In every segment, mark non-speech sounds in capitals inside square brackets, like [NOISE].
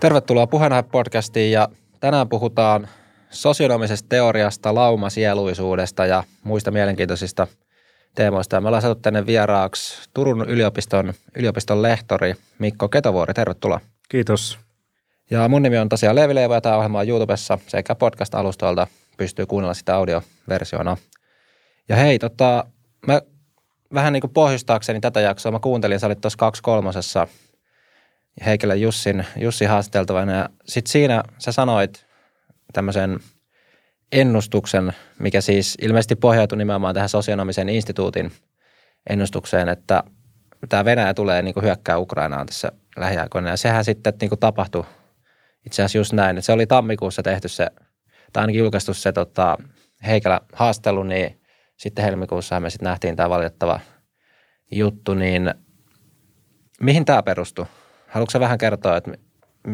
Tervetuloa Puheenaihe-podcastiin ja tänään puhutaan sosionomisesta teoriasta, laumasieluisuudesta ja muista mielenkiintoisista teemoista. Ja me ollaan saatu tänne vieraaksi Turun yliopiston, yliopiston lehtori Mikko Ketovuori. Tervetuloa. Kiitos. Ja mun nimi on tosiaan Leevi Leivo ja tämä ohjelma on YouTubessa sekä podcast-alustoilta pystyy kuunnella sitä audioversiona. Ja hei, tota, mä vähän niin kuin pohjustaakseni tätä jaksoa, mä kuuntelin, sä olit tuossa kaksi kolmosessa Heikelle Jussin, Jussi haasteltavana ja sitten siinä sä sanoit tämmöisen ennustuksen, mikä siis ilmeisesti pohjautui nimenomaan tähän sosionomisen instituutin ennustukseen, että tämä Venäjä tulee niin kuin hyökkää Ukrainaan tässä lähiaikoina. Ja sehän sitten niin kuin tapahtui itse asiassa just näin, että se oli tammikuussa tehty se, tai ainakin julkaistu se tota, Heikelä haastelu, niin sitten helmikuussa me sitten nähtiin tämä valitettava juttu, niin mihin tämä perustui? Haluatko vähän kertoa, että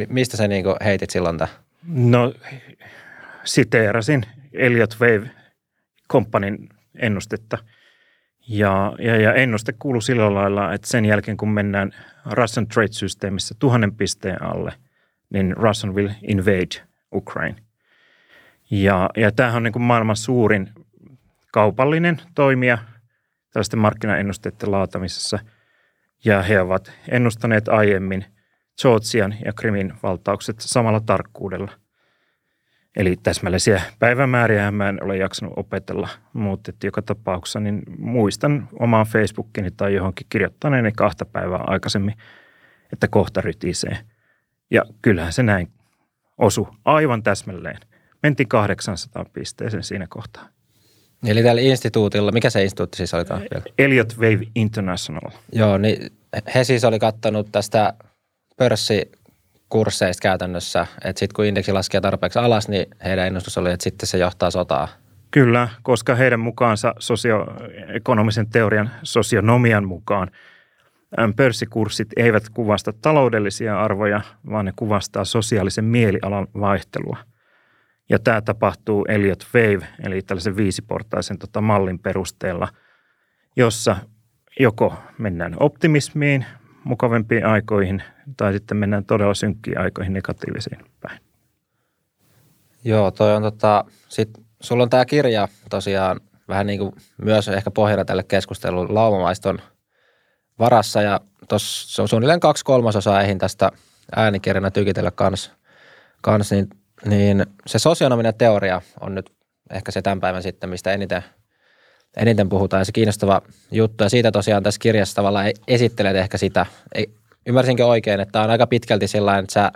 mistä sä niin heitit silloin tämä? No siteerasin Elliot Wave Companyn ennustetta. Ja, ja, ja ennuste kuuluu sillä lailla, että sen jälkeen kun mennään Russian Trade-systeemissä tuhannen pisteen alle, niin Russian will invade Ukraine. Ja, ja tämähän on niin kuin maailman suurin kaupallinen toimija tällaisten markkinaennusteiden laatamisessa. Ja he ovat ennustaneet aiemmin Georgian ja Krimin valtaukset samalla tarkkuudella – Eli täsmällisiä päivämääriä mä en ole jaksanut opetella, mutta että joka tapauksessa niin muistan omaan Facebookini tai johonkin kirjoittaneeni kahta päivää aikaisemmin, että kohta rytisee. Ja kyllähän se näin osu aivan täsmälleen. Mentiin 800 pisteeseen siinä kohtaa. Eli tällä instituutilla, mikä se instituutti siis oli? Elliot Wave International. Joo, niin he siis oli kattanut tästä pörssi kursseista käytännössä, että sitten kun indeksi laskee tarpeeksi alas, niin heidän ennustus oli, että sitten se johtaa sotaa. Kyllä, koska heidän mukaansa sosioekonomisen teorian sosionomian mukaan pörssikurssit eivät kuvasta taloudellisia arvoja, vaan ne kuvastaa sosiaalisen mielialan vaihtelua. Ja tämä tapahtuu Elliot Wave, eli tällaisen viisiportaisen tota mallin perusteella, jossa joko mennään optimismiin, mukavempiin aikoihin tai sitten mennään todella synkkiin aikoihin negatiivisiin päin. Joo, toi on tota, sit sulla on tämä kirja tosiaan vähän niin kuin myös ehkä pohjana tälle keskustelulle laumamaiston varassa ja tuossa on suunnilleen kaksi kolmasosaa eihin tästä äänikirjana tykitellä kans, kans niin, niin se sosionominen teoria on nyt ehkä se tämän päivän sitten, mistä eniten – eniten puhutaan ja se kiinnostava juttu. Ja siitä tosiaan tässä kirjassa tavallaan esittelet ehkä sitä. Ymmärsinkö oikein, että on aika pitkälti sellainen, että sä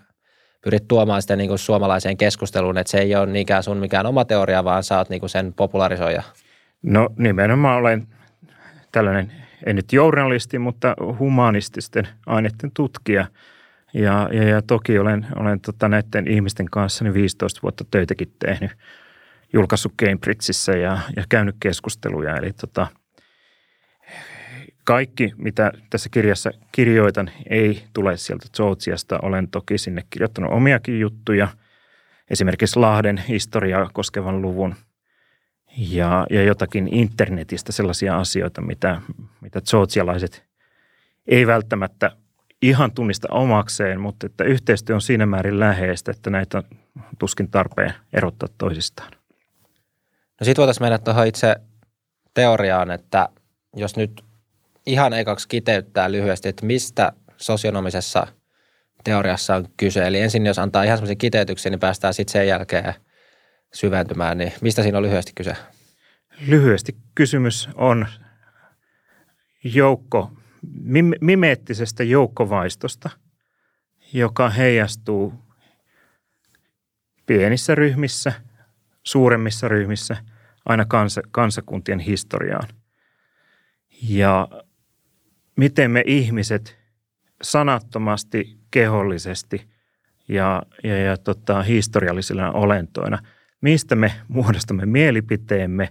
pyrit tuomaan sitä niin kuin suomalaiseen keskusteluun, että se ei ole niinkään sun mikään oma teoria, vaan sä oot niin kuin sen popularisoija. No nimenomaan olen tällainen, ei nyt journalisti, mutta humanististen aineiden tutkija. Ja, ja, ja toki olen, olen tota näiden ihmisten kanssa 15 vuotta töitäkin tehnyt – julkaissut Cambridgeissa ja, ja käynyt keskusteluja. Eli tota, kaikki, mitä tässä kirjassa kirjoitan, ei tule sieltä Georgiasta. Olen toki sinne kirjoittanut omiakin juttuja, esimerkiksi Lahden historiaa koskevan luvun ja, ja jotakin internetistä sellaisia asioita, mitä, mitä georgialaiset ei välttämättä ihan tunnista omakseen, mutta että yhteistyö on siinä määrin läheistä, että näitä on tuskin tarpeen erottaa toisistaan. No sitten voitaisiin mennä tuohon itse teoriaan, että jos nyt ihan ekaksi kiteyttää lyhyesti, että mistä sosionomisessa teoriassa on kyse. Eli ensin jos antaa ihan semmoisen kiteytyksen, niin päästään sitten sen jälkeen syventymään. Niin mistä siinä on lyhyesti kyse? Lyhyesti kysymys on joukko, mimeettisestä joukkovaistosta, joka heijastuu pienissä ryhmissä, suuremmissa ryhmissä – aina kansa, kansakuntien historiaan. Ja miten me ihmiset sanattomasti, kehollisesti ja, ja, ja tota, historiallisilla olentoina, mistä me muodostamme mielipiteemme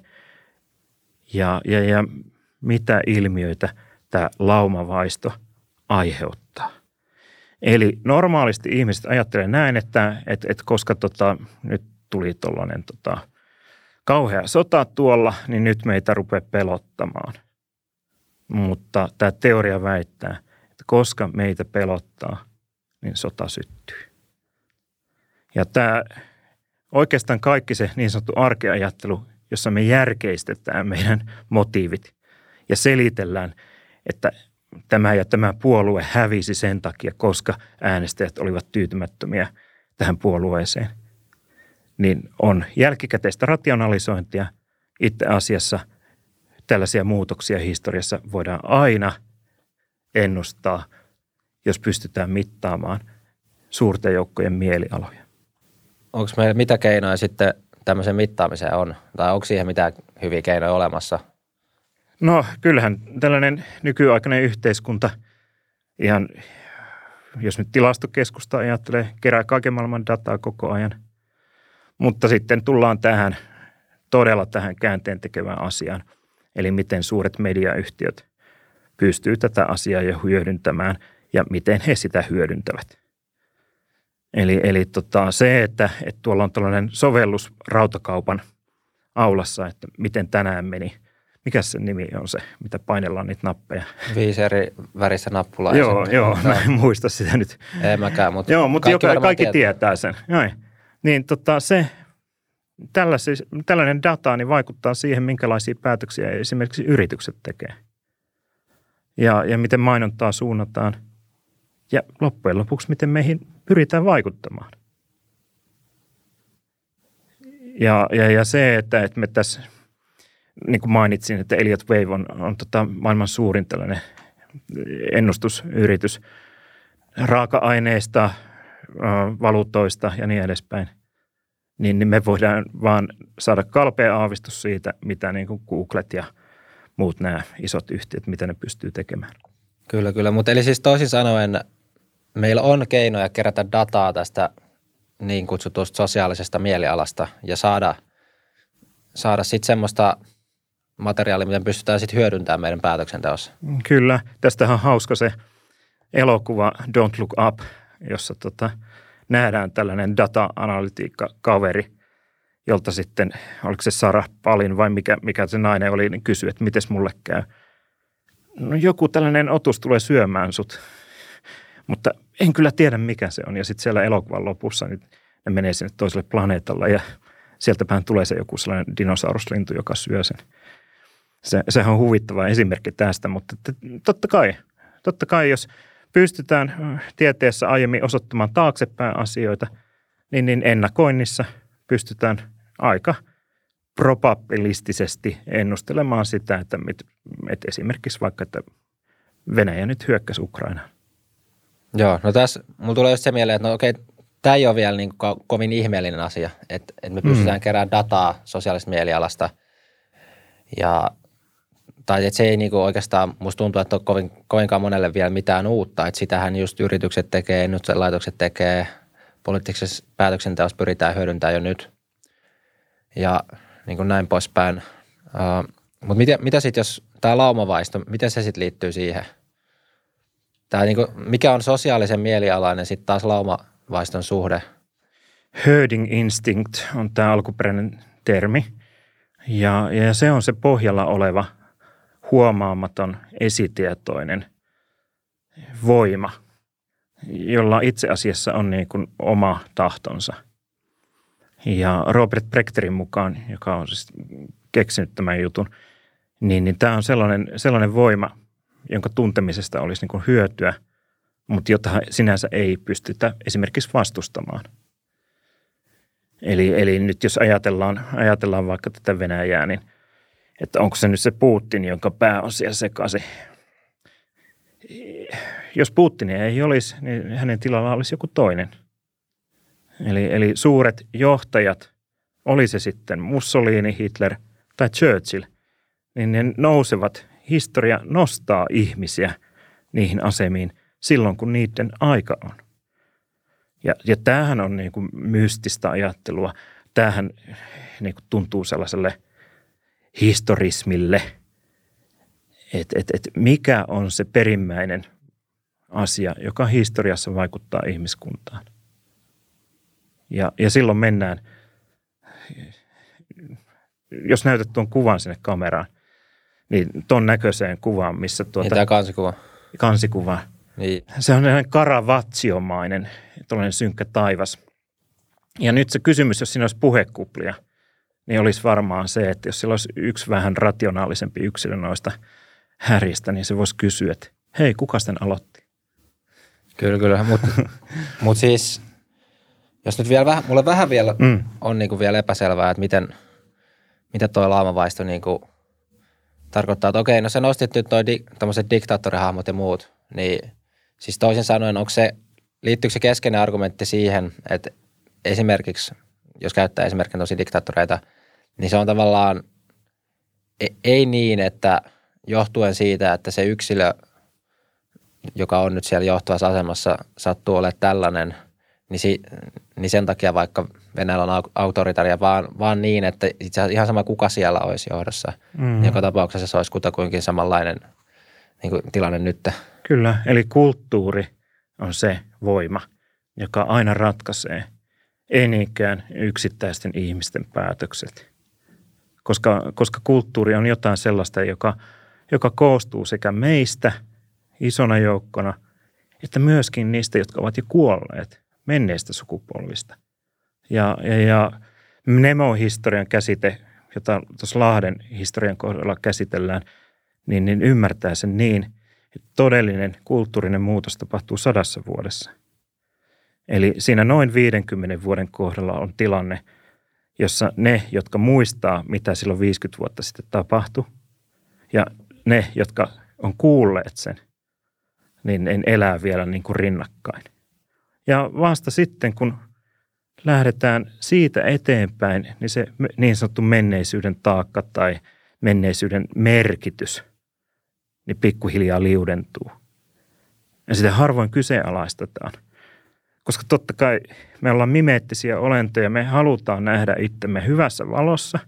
ja, ja, ja mitä ilmiöitä tämä laumavaisto aiheuttaa. Eli normaalisti ihmiset ajattelee näin, että, että, että koska tota, nyt tuli tuollainen tota, kauhea sota tuolla, niin nyt meitä rupeaa pelottamaan. Mutta tämä teoria väittää, että koska meitä pelottaa, niin sota syttyy. Ja tämä oikeastaan kaikki se niin sanottu arkeajattelu, jossa me järkeistetään meidän motiivit ja selitellään, että tämä ja tämä puolue hävisi sen takia, koska äänestäjät olivat tyytymättömiä tähän puolueeseen, niin on jälkikäteistä rationalisointia. Itse asiassa tällaisia muutoksia historiassa voidaan aina ennustaa, jos pystytään mittaamaan suurten joukkojen mielialoja. Onko meillä mitä keinoja sitten tämmöisen mittaamiseen on? Tai onko siihen mitään hyviä keinoja olemassa? No kyllähän tällainen nykyaikainen yhteiskunta ihan, jos nyt tilastokeskusta ajattelee, kerää kaiken maailman dataa koko ajan. Mutta sitten tullaan tähän todella tähän käänteen tekevään asiaan, eli miten suuret mediayhtiöt pystyy tätä asiaa jo hyödyntämään ja miten he sitä hyödyntävät. Eli, eli tota, se, että, että tuolla on tällainen sovellus rautakaupan aulassa, että miten tänään meni. Mikä se nimi on se, mitä painellaan niitä nappeja? Viisi eri väristä nappulaa. joo, joo, mä en muista sitä nyt. Ei mäkään, mutta Joo, mutta kaikki, joka, kaikki tietää. tietää sen. Joo. Niin tota, se, tällainen data niin vaikuttaa siihen, minkälaisia päätöksiä esimerkiksi yritykset tekee. Ja, ja miten mainontaa suunnataan. Ja loppujen lopuksi, miten meihin pyritään vaikuttamaan. Ja, ja, ja se, että, että me tässä, niin kuin mainitsin, että Elliot Wave on, on tota maailman suurin tällainen ennustusyritys raaka-aineista, valuutoista ja niin edespäin, niin, niin me voidaan vaan saada kalpea aavistus siitä, mitä niin kuin Googlet ja muut nämä isot yhtiöt, mitä ne pystyy tekemään. Kyllä, kyllä. Mutta eli siis toisin sanoen meillä on keinoja kerätä dataa tästä niin kutsutusta sosiaalisesta mielialasta ja saada, saada sitten semmoista materiaalia, miten pystytään sitten hyödyntämään meidän päätöksenteossa. Kyllä. Tästähän on hauska se elokuva Don't Look Up, jossa tota, nähdään tällainen data-analytiikka-kaveri, jolta sitten, oliko se Sarah Palin vai mikä, mikä se nainen oli, niin kysyi, että miten mulle käy. No joku tällainen otus tulee syömään sut mutta en kyllä tiedä, mikä se on. Ja sitten siellä elokuvan lopussa niin ne menee sinne toiselle planeetalle ja sieltäpäin tulee se joku sellainen dinosauruslintu, joka syö sen. Se, sehän on huvittava esimerkki tästä, mutta totta kai, totta kai jos pystytään tieteessä aiemmin osoittamaan taaksepäin asioita, niin, niin ennakoinnissa pystytään aika probabilistisesti ennustelemaan sitä, että, että esimerkiksi vaikka, että Venäjä nyt hyökkäsi Ukrainaan. Joo, no tässä mulla tulee just se mieleen, että no okei, tämä ei ole vielä niin ko- kovin ihmeellinen asia, että, että me pystytään mm. keräämään dataa sosiaalisesta mielialasta ja tai että se ei niin oikeastaan, musta tuntuu, että on kovin, kovinkaan monelle vielä mitään uutta, että sitähän just yritykset tekee, nyt laitokset tekee, poliittisessa päätöksenteossa pyritään hyödyntämään jo nyt ja niin kuin näin poispäin. Uh, mutta mitä, mitä sitten, jos tämä laumavaisto, miten se sitten liittyy siihen – Tämä niin kuin, mikä on sosiaalisen mielialainen sitten taas laumavaiston suhde? Herding instinct on tämä alkuperäinen termi. Ja, ja se on se pohjalla oleva huomaamaton esitietoinen voima, jolla itse asiassa on niin kuin oma tahtonsa. Ja Robert Prechterin mukaan, joka on siis keksinyt tämän jutun, niin, niin tämä on sellainen, sellainen voima – jonka tuntemisesta olisi niin kuin hyötyä, mutta jota sinänsä ei pystytä esimerkiksi vastustamaan. Eli, eli nyt jos ajatellaan, ajatellaan vaikka tätä Venäjää, niin että onko se nyt se Putin, jonka pää on siellä sekaisin. Jos Putin ei olisi, niin hänen tilalla olisi joku toinen. Eli, eli suuret johtajat, oli se sitten Mussolini, Hitler tai Churchill, niin ne nousevat historia nostaa ihmisiä niihin asemiin silloin, kun niiden aika on. Ja, ja tämähän on niin kuin mystistä ajattelua. Tämähän niin kuin tuntuu sellaiselle historismille, että et, et mikä on se perimmäinen asia, joka historiassa vaikuttaa ihmiskuntaan. Ja, ja silloin mennään, jos näytät tuon kuvan sinne kameraan, niin ton näköiseen kuvaan, missä tuota... Niin tämä kansikuva. Kansikuva. Niin. Se on sellainen karavatsiomainen, tuollainen synkkä taivas. Ja nyt se kysymys, jos siinä olisi puhekuplia, niin olisi varmaan se, että jos sillä olisi yksi vähän rationaalisempi yksilö noista häristä, niin se voisi kysyä, että hei, kuka sen aloitti? Kyllä, kyllä. Mutta [LAUGHS] mut siis, jos nyt vielä vähän, mulle vähän vielä mm. on niinku vielä epäselvää, että miten, mitä tuo laamavaisto niinku tarkoittaa, että okei, no sä nostit nyt toi di, diktaattorihahmot ja muut, niin siis toisin sanoen, onko se, liittyykö se keskeinen argumentti siihen, että esimerkiksi, jos käyttää esimerkkinä tosi diktaattoreita, niin se on tavallaan e, ei niin, että johtuen siitä, että se yksilö, joka on nyt siellä johtavassa asemassa, sattuu olemaan tällainen, niin, si, niin sen takia vaikka Venäjällä on autoritaria, vaan, vaan niin, että itse asiassa ihan sama kuka siellä olisi johdossa. Mm. Joka tapauksessa se olisi kutakuinkin samanlainen niin kuin tilanne nyt. Kyllä, eli kulttuuri on se voima, joka aina ratkaisee, ei niinkään yksittäisten ihmisten päätökset. Koska, koska kulttuuri on jotain sellaista, joka, joka koostuu sekä meistä isona joukkona, että myöskin niistä, jotka ovat jo kuolleet menneistä sukupolvista. Ja, ja, ja Nemo-historian käsite, jota tuossa Lahden historian kohdalla käsitellään, niin, niin ymmärtää sen niin, että todellinen kulttuurinen muutos tapahtuu sadassa vuodessa. Eli siinä noin 50 vuoden kohdalla on tilanne, jossa ne, jotka muistaa, mitä silloin 50 vuotta sitten tapahtui, ja ne, jotka on kuulleet sen, niin en elää vielä niin kuin rinnakkain. Ja vasta sitten, kun lähdetään siitä eteenpäin, niin se niin sanottu menneisyyden taakka tai menneisyyden merkitys, niin pikkuhiljaa liudentuu. Ja sitä harvoin kyseenalaistetaan. Koska totta kai me ollaan mimeettisiä olentoja, me halutaan nähdä itsemme hyvässä valossa.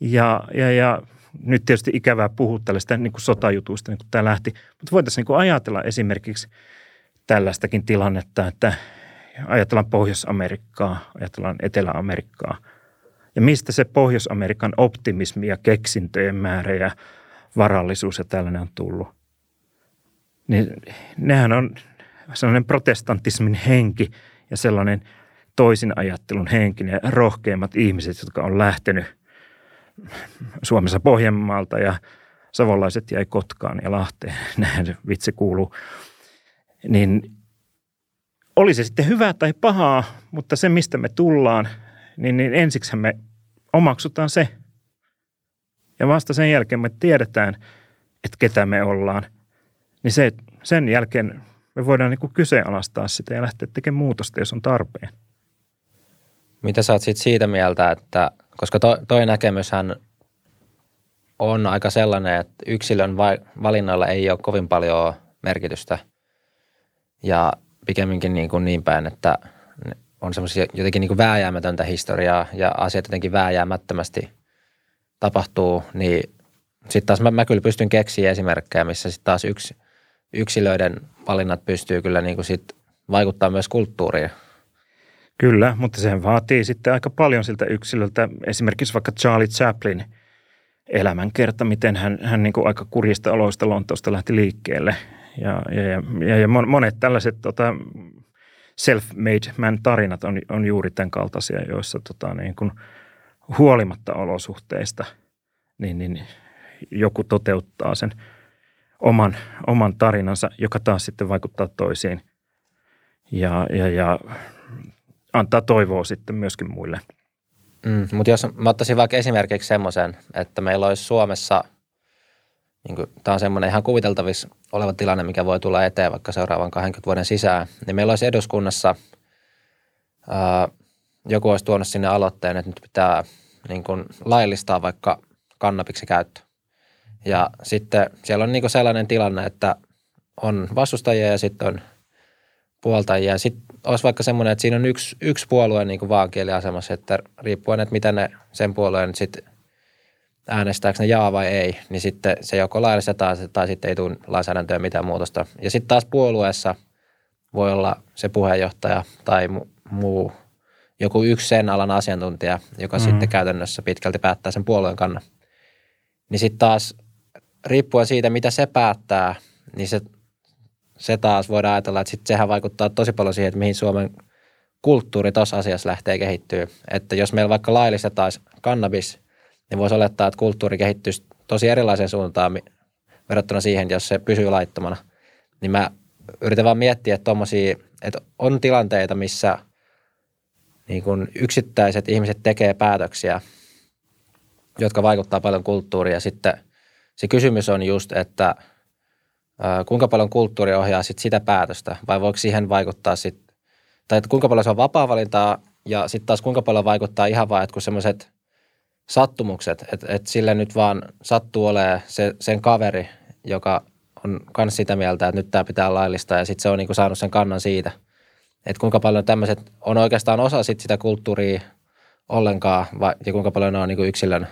Ja, ja, ja nyt tietysti ikävää puhua tällaista niin kuin sotajutuista, niin kuin tämä lähti. Mutta voitaisiin niin kuin ajatella esimerkiksi tällaistakin tilannetta, että ajatellaan Pohjois-Amerikkaa, ajatellaan Etelä-Amerikkaa. Ja mistä se Pohjois-Amerikan optimismi ja keksintöjen määrä ja varallisuus ja tällainen on tullut? Niin nehän on sellainen protestantismin henki ja sellainen toisin ajattelun henki ja rohkeimmat ihmiset, jotka on lähtenyt Suomessa Pohjanmaalta ja savolaiset jäi Kotkaan ja Lahteen. [LAUGHS] Näin vitsi kuuluu. Niin oli se sitten hyvää tai pahaa, mutta se mistä me tullaan, niin, niin ensiksi me omaksutaan se. Ja vasta sen jälkeen me tiedetään, että ketä me ollaan. Niin se, sen jälkeen me voidaan niin kuin kyseenalaistaa sitä ja lähteä tekemään muutosta, jos on tarpeen. Mitä sä oot sit siitä mieltä, että koska to, toi näkemyshän on aika sellainen, että yksilön valinnoilla ei ole kovin paljon merkitystä ja pikemminkin niin, kuin niin päin, että on semmoisia jotenkin niin kuin vääjäämätöntä historiaa ja asiat jotenkin vääjäämättömästi tapahtuu, niin sitten taas mä, mä kyllä pystyn keksiä esimerkkejä, missä sitten taas yksi, yksilöiden valinnat pystyy kyllä niin kuin sit vaikuttaa myös kulttuuriin. Kyllä, mutta sehän vaatii sitten aika paljon siltä yksilöltä. Esimerkiksi vaikka Charlie Chaplin elämänkerta, miten hän, hän niin kuin aika kurjista oloista Lontoosta lähti liikkeelle. Ja, ja, ja, ja monet tällaiset tota, self-made man tarinat on, on juuri tämän kaltaisia, joissa tota, niin kuin huolimatta olosuhteista niin, niin joku toteuttaa sen oman, oman tarinansa, joka taas sitten vaikuttaa toisiin. Ja, ja, ja antaa toivoa sitten myöskin muille. Mm, mutta jos mä ottaisin vaikka esimerkiksi semmoisen, että meillä olisi Suomessa, niin tämä on semmoinen ihan kuviteltavissa oleva tilanne, mikä voi tulla eteen vaikka seuraavan 20 vuoden sisään, niin meillä olisi eduskunnassa, ää, joku olisi tuonut sinne aloitteen, että nyt pitää niin kuin, laillistaa vaikka kannabiksen käyttö. Ja sitten siellä on niin sellainen tilanne, että on vastustajia ja sitten on puoltajia. Sitten olisi vaikka semmoinen, että siinä on yksi, yksi puolue niin kuin vaankieliasemassa, että riippuen, että mitä ne sen puolueen sitten äänestääkö ne jaa vai ei, niin sitten se joko laillistetaan tai sitten ei tule lainsäädäntöön mitään muutosta. Ja sitten taas puolueessa voi olla se puheenjohtaja tai muu, joku yksi sen alan asiantuntija, joka mm-hmm. sitten käytännössä pitkälti päättää sen puolueen kannan. Niin sitten taas riippuen siitä, mitä se päättää, niin se se taas voidaan ajatella, että sit sehän vaikuttaa tosi paljon siihen, että mihin Suomen kulttuuri tuossa asiassa lähtee kehittyä. Että jos meillä vaikka laillistetaan kannabis, niin voisi olettaa, että kulttuuri kehittyisi tosi erilaiseen suuntaan verrattuna siihen, jos se pysyy laittomana. Niin mä yritän vaan miettiä, että, että on tilanteita, missä niin kun yksittäiset ihmiset tekee päätöksiä, jotka vaikuttaa paljon kulttuuriin. Ja sitten se kysymys on just, että kuinka paljon kulttuuri ohjaa sit sitä päätöstä vai voiko siihen vaikuttaa sit, tai että kuinka paljon se on vapaa-valintaa ja sitten taas kuinka paljon vaikuttaa ihan vaan, kun semmoiset sattumukset, että, että sille nyt vaan sattuu olemaan se, sen kaveri, joka on myös sitä mieltä, että nyt tämä pitää laillistaa ja sitten se on niin kuin saanut sen kannan siitä. Että kuinka paljon tämmöiset on oikeastaan osa sit sitä kulttuuria ollenkaan vai, ja kuinka paljon ne on niin kuin yksilön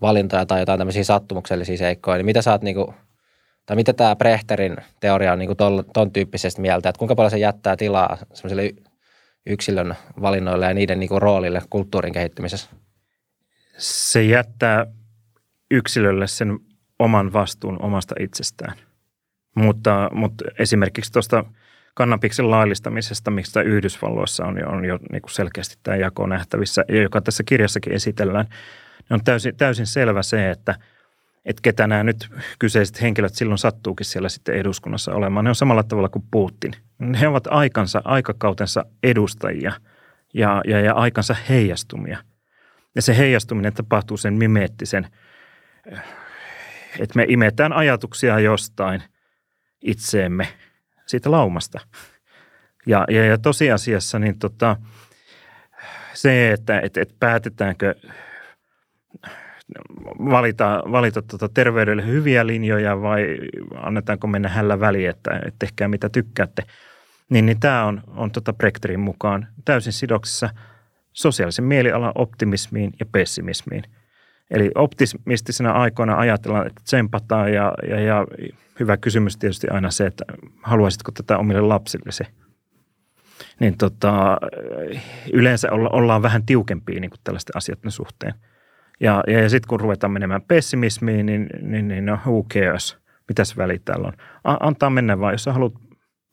valintoja tai jotain tämmöisiä sattumuksellisia seikkoja. Niin mitä sä oot niin kuin, tai mitä tämä Brechterin teoria on niin kuin ton, ton tyyppisestä mieltä, että kuinka paljon se jättää tilaa semmoiselle yksilön valinnoille ja niiden niin kuin roolille kulttuurin kehittymisessä? Se jättää yksilölle sen oman vastuun omasta itsestään. Mutta, mutta esimerkiksi tuosta kannabiksen laillistamisesta, miksi tämä Yhdysvalloissa on, on jo niin kuin selkeästi tämä jako nähtävissä, ja joka tässä kirjassakin esitellään, on täysin, täysin selvä se, että, että ketä nämä nyt kyseiset henkilöt silloin sattuukin siellä sitten eduskunnassa olemaan. Ne on samalla tavalla kuin Putin. He ovat aikansa, aikakautensa edustajia ja, ja, ja aikansa heijastumia. Ja se heijastuminen tapahtuu sen mimeettisen että me imetään ajatuksia jostain itseemme siitä laumasta. Ja, ja, ja tosiasiassa niin tota, se, että et, et päätetäänkö valita, valita tota terveydelle hyviä linjoja vai annetaanko mennä hällä väliin, että, tehkää mitä tykkäätte, niin, niin tämä on, on tota Brechterin mukaan täysin sidoksissa sosiaalisen mielialan optimismiin ja pessimismiin – Eli optimistisena aikoina ajatellaan, että tsempataan ja, ja, ja hyvä kysymys tietysti aina se, että haluaisitko tätä omille lapsillesi. Niin tota, yleensä olla, ollaan vähän tiukempia niin kuin tällaisten asioiden suhteen. Ja, ja, ja sitten kun ruvetaan menemään pessimismiin, niin, niin, niin no who cares, mitäs väli täällä on. A, antaa mennä vaan, jos sä haluat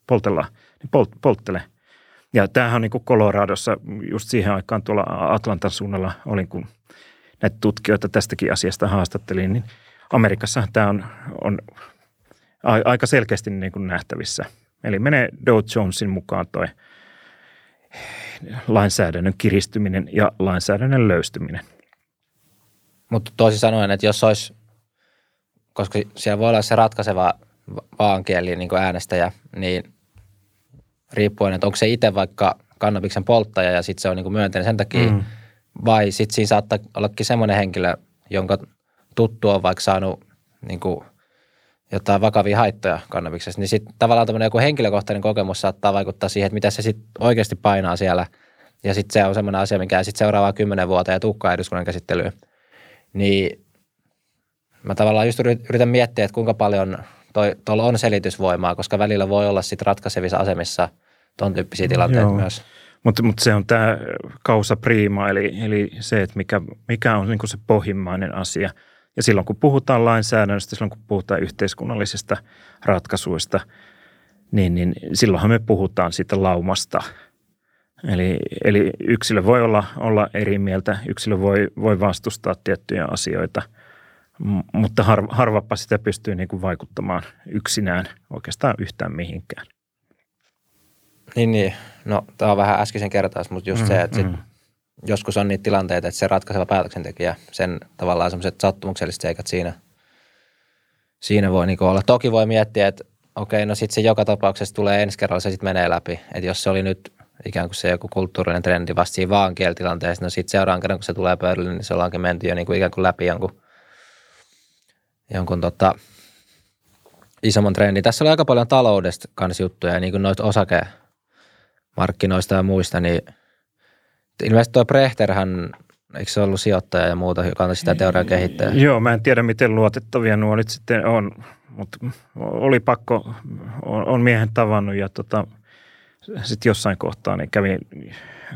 poltella, niin polt, polttele. Ja tämähän on niin kuin Coloradossa just siihen aikaan tuolla Atlantan suunnalla olin, kun – näitä tutkijoita tästäkin asiasta haastattelin, niin Amerikassa tämä on, on aika selkeästi niin kuin nähtävissä. Eli menee Dow Jonesin mukaan toi lainsäädännön kiristyminen ja lainsäädännön löystyminen. Mutta toisin sanoen, että jos olisi, koska siellä voi olla se ratkaiseva vaankieli niin kuin äänestäjä, niin riippuen, että onko se itse vaikka kannabiksen polttaja ja sitten se on niin kuin myönteinen sen takia, mm vai sitten siinä saattaa ollakin semmoinen henkilö, jonka tuttu on vaikka saanut niin kuin jotain vakavia haittoja kannabiksessa, niin sitten tavallaan tämmöinen joku henkilökohtainen kokemus saattaa vaikuttaa siihen, että mitä se sitten oikeasti painaa siellä. Ja sitten se on semmoinen asia, mikä sitten seuraavaa kymmenen vuotta ja tukkaa eduskunnan käsittelyyn. Niin mä tavallaan just yritän miettiä, että kuinka paljon tuolla on selitysvoimaa, koska välillä voi olla sitten ratkaisevissa asemissa ton tyyppisiä tilanteita Joo. myös. Mutta mut se on tämä kausa prima, eli, eli se, että mikä, mikä on niin se pohjimmainen asia. Ja silloin kun puhutaan lainsäädännöstä, silloin kun puhutaan yhteiskunnallisista ratkaisuista, niin, niin silloinhan me puhutaan siitä laumasta. Eli, eli yksilö voi olla, olla eri mieltä, yksilö voi, voi vastustaa tiettyjä asioita, mutta harvappa sitä pystyy niin kuin vaikuttamaan yksinään oikeastaan yhtään mihinkään. Niin, niin. No, tämä on vähän äskeisen kertaus, mutta just mm, se, että mm. sit joskus on niitä tilanteita, että se ratkaiseva päätöksentekijä, sen tavallaan semmoiset sattumukselliset seikat siinä, siinä voi niinku olla. Toki voi miettiä, että okei, no sitten se joka tapauksessa tulee ensi kerralla, se sitten menee läpi. Että jos se oli nyt ikään kuin se joku kulttuurinen trendi vasta siinä vaan kielitilanteessa, no sitten seuraavan kerran, kun se tulee pöydälle, niin se ollaankin menty jo niinku ikään kuin läpi jonkun, jonkun tota, isomman trendin. Tässä oli aika paljon taloudesta kanssa juttuja, niin kuin noita osake, markkinoista ja muista, niin ilmeisesti tuo Brechterhän, eikö se ollut sijoittaja ja muuta, joka on sitä teoriaa kehittäjä? Joo, mä en tiedä miten luotettavia nuo nyt sitten on, mutta oli pakko, on, on miehen tavannut ja tota, sitten jossain kohtaa niin kävin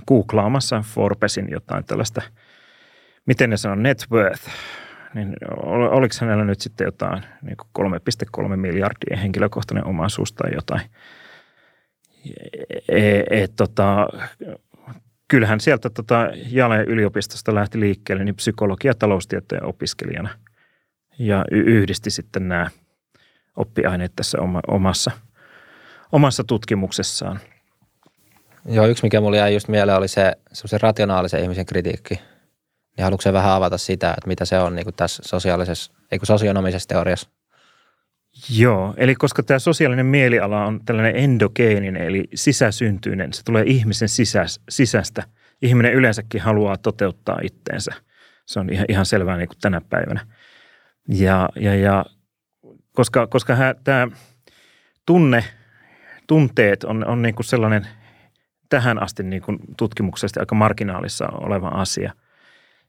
googlaamassa Forbesin jotain tällaista, miten ne sanoo, net worth, niin oliko hänellä nyt sitten jotain niin 3,3 miljardia henkilökohtainen omaisuus tai jotain – et, et, tota, kyllähän sieltä tota Jaleen yliopistosta lähti liikkeelle niin psykologia- ja taloustieteen opiskelijana. Ja yhdisti sitten nämä oppiaineet tässä omassa, omassa tutkimuksessaan. Joo, yksi mikä mulle jäi just mieleen oli se se rationaalisen ihmisen kritiikki. Niin haluatko vähän avata sitä, että mitä se on niin kuin tässä sosiaalisessa, ei kun sosionomisessa teoriassa? Joo, eli koska tämä sosiaalinen mieliala on tällainen endogeeninen, eli sisäsyntyinen, se tulee ihmisen sisäs, sisästä. Ihminen yleensäkin haluaa toteuttaa itteensä. Se on ihan, ihan selvää niin kuin tänä päivänä. Ja, ja, ja koska, koska tämä tunne, tunteet on, on niin kuin sellainen tähän asti niin kuin tutkimuksesta aika marginaalissa oleva asia,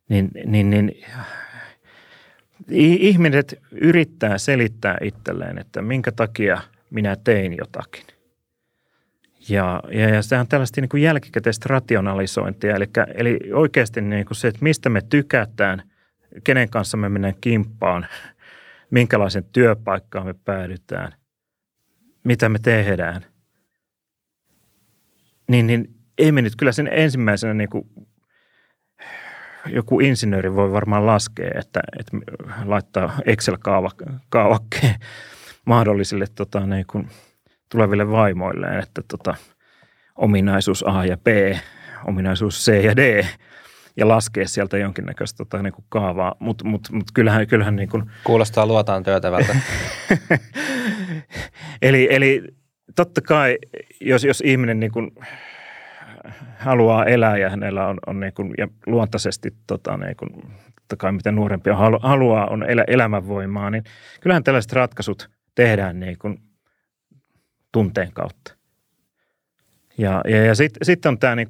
niin, niin, niin ihmiset yrittää selittää itselleen, että minkä takia minä tein jotakin. Ja, ja, ja se on tällaista niin jälkikäteistä rationalisointia, eli, eli oikeasti niin kuin se, että mistä me tykätään, kenen kanssa me mennään kimppaan, minkälaisen työpaikkaan me päädytään, mitä me tehdään, niin, niin ei me nyt kyllä sen ensimmäisenä niin kuin joku insinööri voi varmaan laskea, että, että laittaa Excel-kaavakkeen mahdollisille tota, niin kuin tuleville vaimoilleen, että tota, ominaisuus A ja B, ominaisuus C ja D ja laskea sieltä jonkinnäköistä tota, niin kuin kaavaa, mutta mut, mut kyllähän, kyllähän niin kuin... Kuulostaa luotaan työtävältä. [LAUGHS] eli, eli totta kai, jos, jos ihminen niin kuin haluaa elää ja hänellä on, on niin kuin, ja luontaisesti tota, niin kuin, totta kai mitä nuorempia haluaa, on elä, elämänvoimaa, niin kyllähän tällaiset ratkaisut tehdään niin kuin tunteen kautta. Ja, ja, ja sitten sit on tämä niin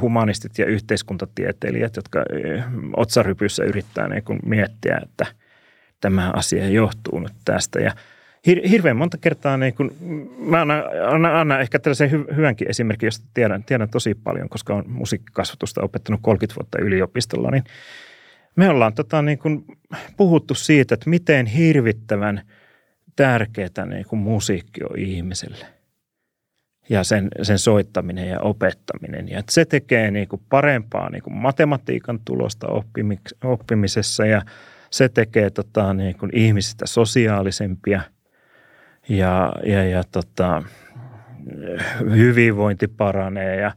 humanistit ja yhteiskuntatieteilijät, jotka eh, otsarypyssä yrittää niin kuin miettiä, että tämä asia johtuu nyt tästä. Ja hir, hirveän monta kertaa, niin kun, mä annan, annan, annan ehkä tällaisen hy, hyvänkin esimerkin, josta tiedän, tiedän tosi paljon, koska on musiikkikasvatusta opettanut 30 vuotta yliopistolla, niin me ollaan tota, niin kun, puhuttu siitä, että miten hirvittävän tärkeää niin kun musiikki on ihmiselle ja sen, sen soittaminen ja opettaminen. Ja että se tekee niin kuin parempaa niin kuin matematiikan tulosta oppimisessa ja se tekee tota, niin kuin ihmisistä sosiaalisempia – ja, ja, ja tota, hyvinvointi paranee ja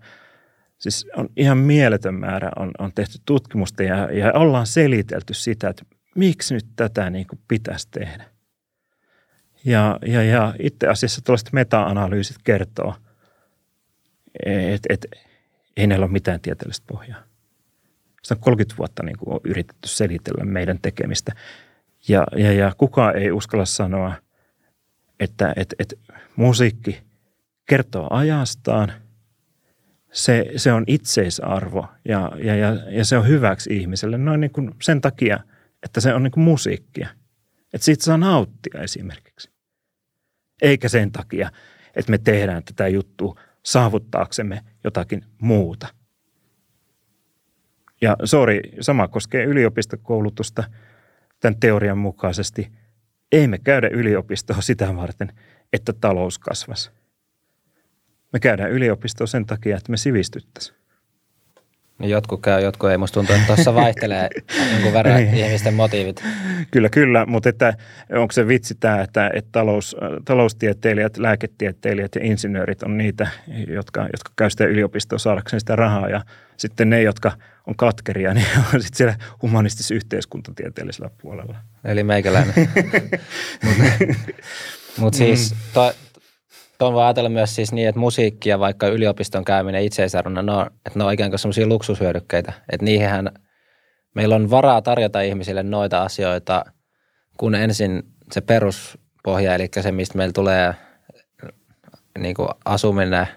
siis on ihan mieletön määrä on, on tehty tutkimusta ja, ja ollaan selitelty sitä, että miksi nyt tätä niin kuin pitäisi tehdä. Ja, ja, ja itse asiassa tällaiset meta-analyysit kertoo, että et, ei näillä ole mitään tieteellistä pohjaa. Sitä on 30 vuotta niin kuin on yritetty selitellä meidän tekemistä. Ja, ja, ja kukaan ei uskalla sanoa, että et, et musiikki kertoo ajastaan, se, se on itseisarvo ja, ja, ja, ja se on hyväksi ihmiselle noin niin kuin sen takia, että se on niin kuin musiikkia. Että siitä saa nauttia esimerkiksi. Eikä sen takia, että me tehdään tätä juttua saavuttaaksemme jotakin muuta. Ja sori, sama koskee yliopistokoulutusta tämän teorian mukaisesti – ei me käydä yliopistoa sitä varten, että talous kasvasi. Me käydään yliopistoa sen takia, että me sivistyttäisiin. Niin jotkut käy, jotkut ei. Musta tuntuu, että tuossa [LAUGHS] vaihtelee jonkun verran niin. ihmisten motiivit. Kyllä, kyllä, mutta että onko se vitsi tämä, että, että talous, taloustieteilijät, lääketieteilijät ja insinöörit on niitä, jotka, jotka käy sitä yliopistoa saadakseen sitä rahaa ja sitten ne, jotka on katkeria, niin [LAUGHS] on sitten siellä humanistis-yhteiskuntatieteellisellä puolella. Eli meikäläinen. [LAUGHS] Mutta mut siis mm. to, tuon voi ajatella myös siis niin, että musiikki ja vaikka yliopiston käyminen itseisarvona, ne on, että ne on ikään kuin sellaisia luksushyödykkeitä. Että niihinhän meillä on varaa tarjota ihmisille noita asioita, kun ensin se peruspohja, eli se, mistä meillä tulee niin kuin asuminen,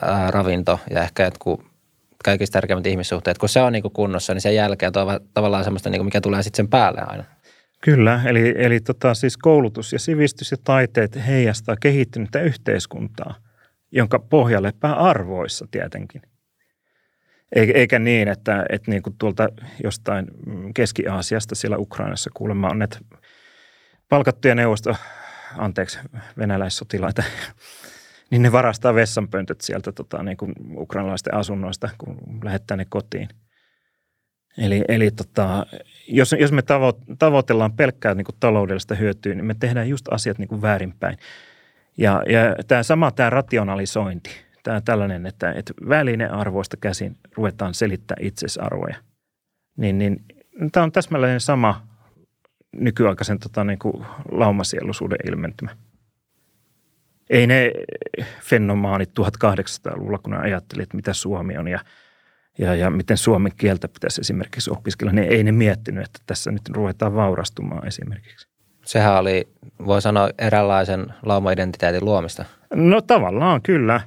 ää, ravinto ja ehkä jotkut kaikista tärkeimmät ihmissuhteet, kun se on niin kuin kunnossa, niin sen jälkeen on tavallaan semmoista, niin kuin mikä tulee sitten sen päälle aina. Kyllä, eli, eli tota, siis koulutus ja sivistys ja taiteet heijastaa kehittynyttä yhteiskuntaa, jonka pohja lepää arvoissa tietenkin. Eikä niin, että, että niin kuin tuolta jostain Keski-Aasiasta siellä Ukrainassa kuulemma on että palkattuja neuvosto, anteeksi, venäläissotilaita, niin ne varastaa vessanpöntöt sieltä tota, niin kuin ukrainalaisten asunnoista, kun lähettää ne kotiin. Eli, eli tota, jos, jos me tavo, tavoitellaan pelkkää niin kuin taloudellista hyötyä, niin me tehdään just asiat niin kuin väärinpäin. Ja, ja tämä sama tämä rationalisointi, tämä tällainen, että, että välinearvoista käsin ruvetaan selittää itsesarvoja, niin, niin tämä on täsmälleen sama nykyaikaisen tota, niin kuin laumasieluisuuden ilmentymä. Ei ne fenomaanit 1800-luvulla, kun ne ajattelivat, mitä Suomi on ja, ja, ja miten suomen kieltä pitäisi esimerkiksi opiskella, niin ei ne miettinyt, että tässä nyt ruvetaan vaurastumaan esimerkiksi. Sehän oli, voi sanoa, eräänlaisen laumaidentiteetin luomista. No tavallaan kyllä.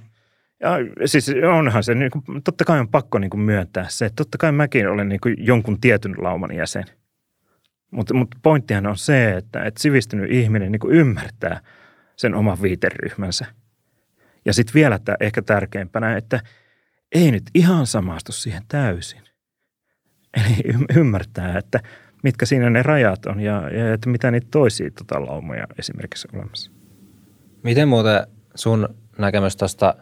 Ja siis onhan se, niin kuin, totta kai on pakko niin kuin myöntää se, että totta kai mäkin olen niin kuin jonkun tietyn lauman jäsen. Mutta mut pointtihan on se, että, että sivistynyt ihminen niin kuin ymmärtää sen oman viiteryhmänsä. Ja sitten vielä tämä ehkä tärkeimpänä, että ei nyt ihan samastu siihen täysin. Eli ymmärtää, että mitkä siinä ne rajat on ja, ja että mitä niitä toisia tota, laumoja esimerkiksi olemassa. Miten muuten sun näkemys tuosta,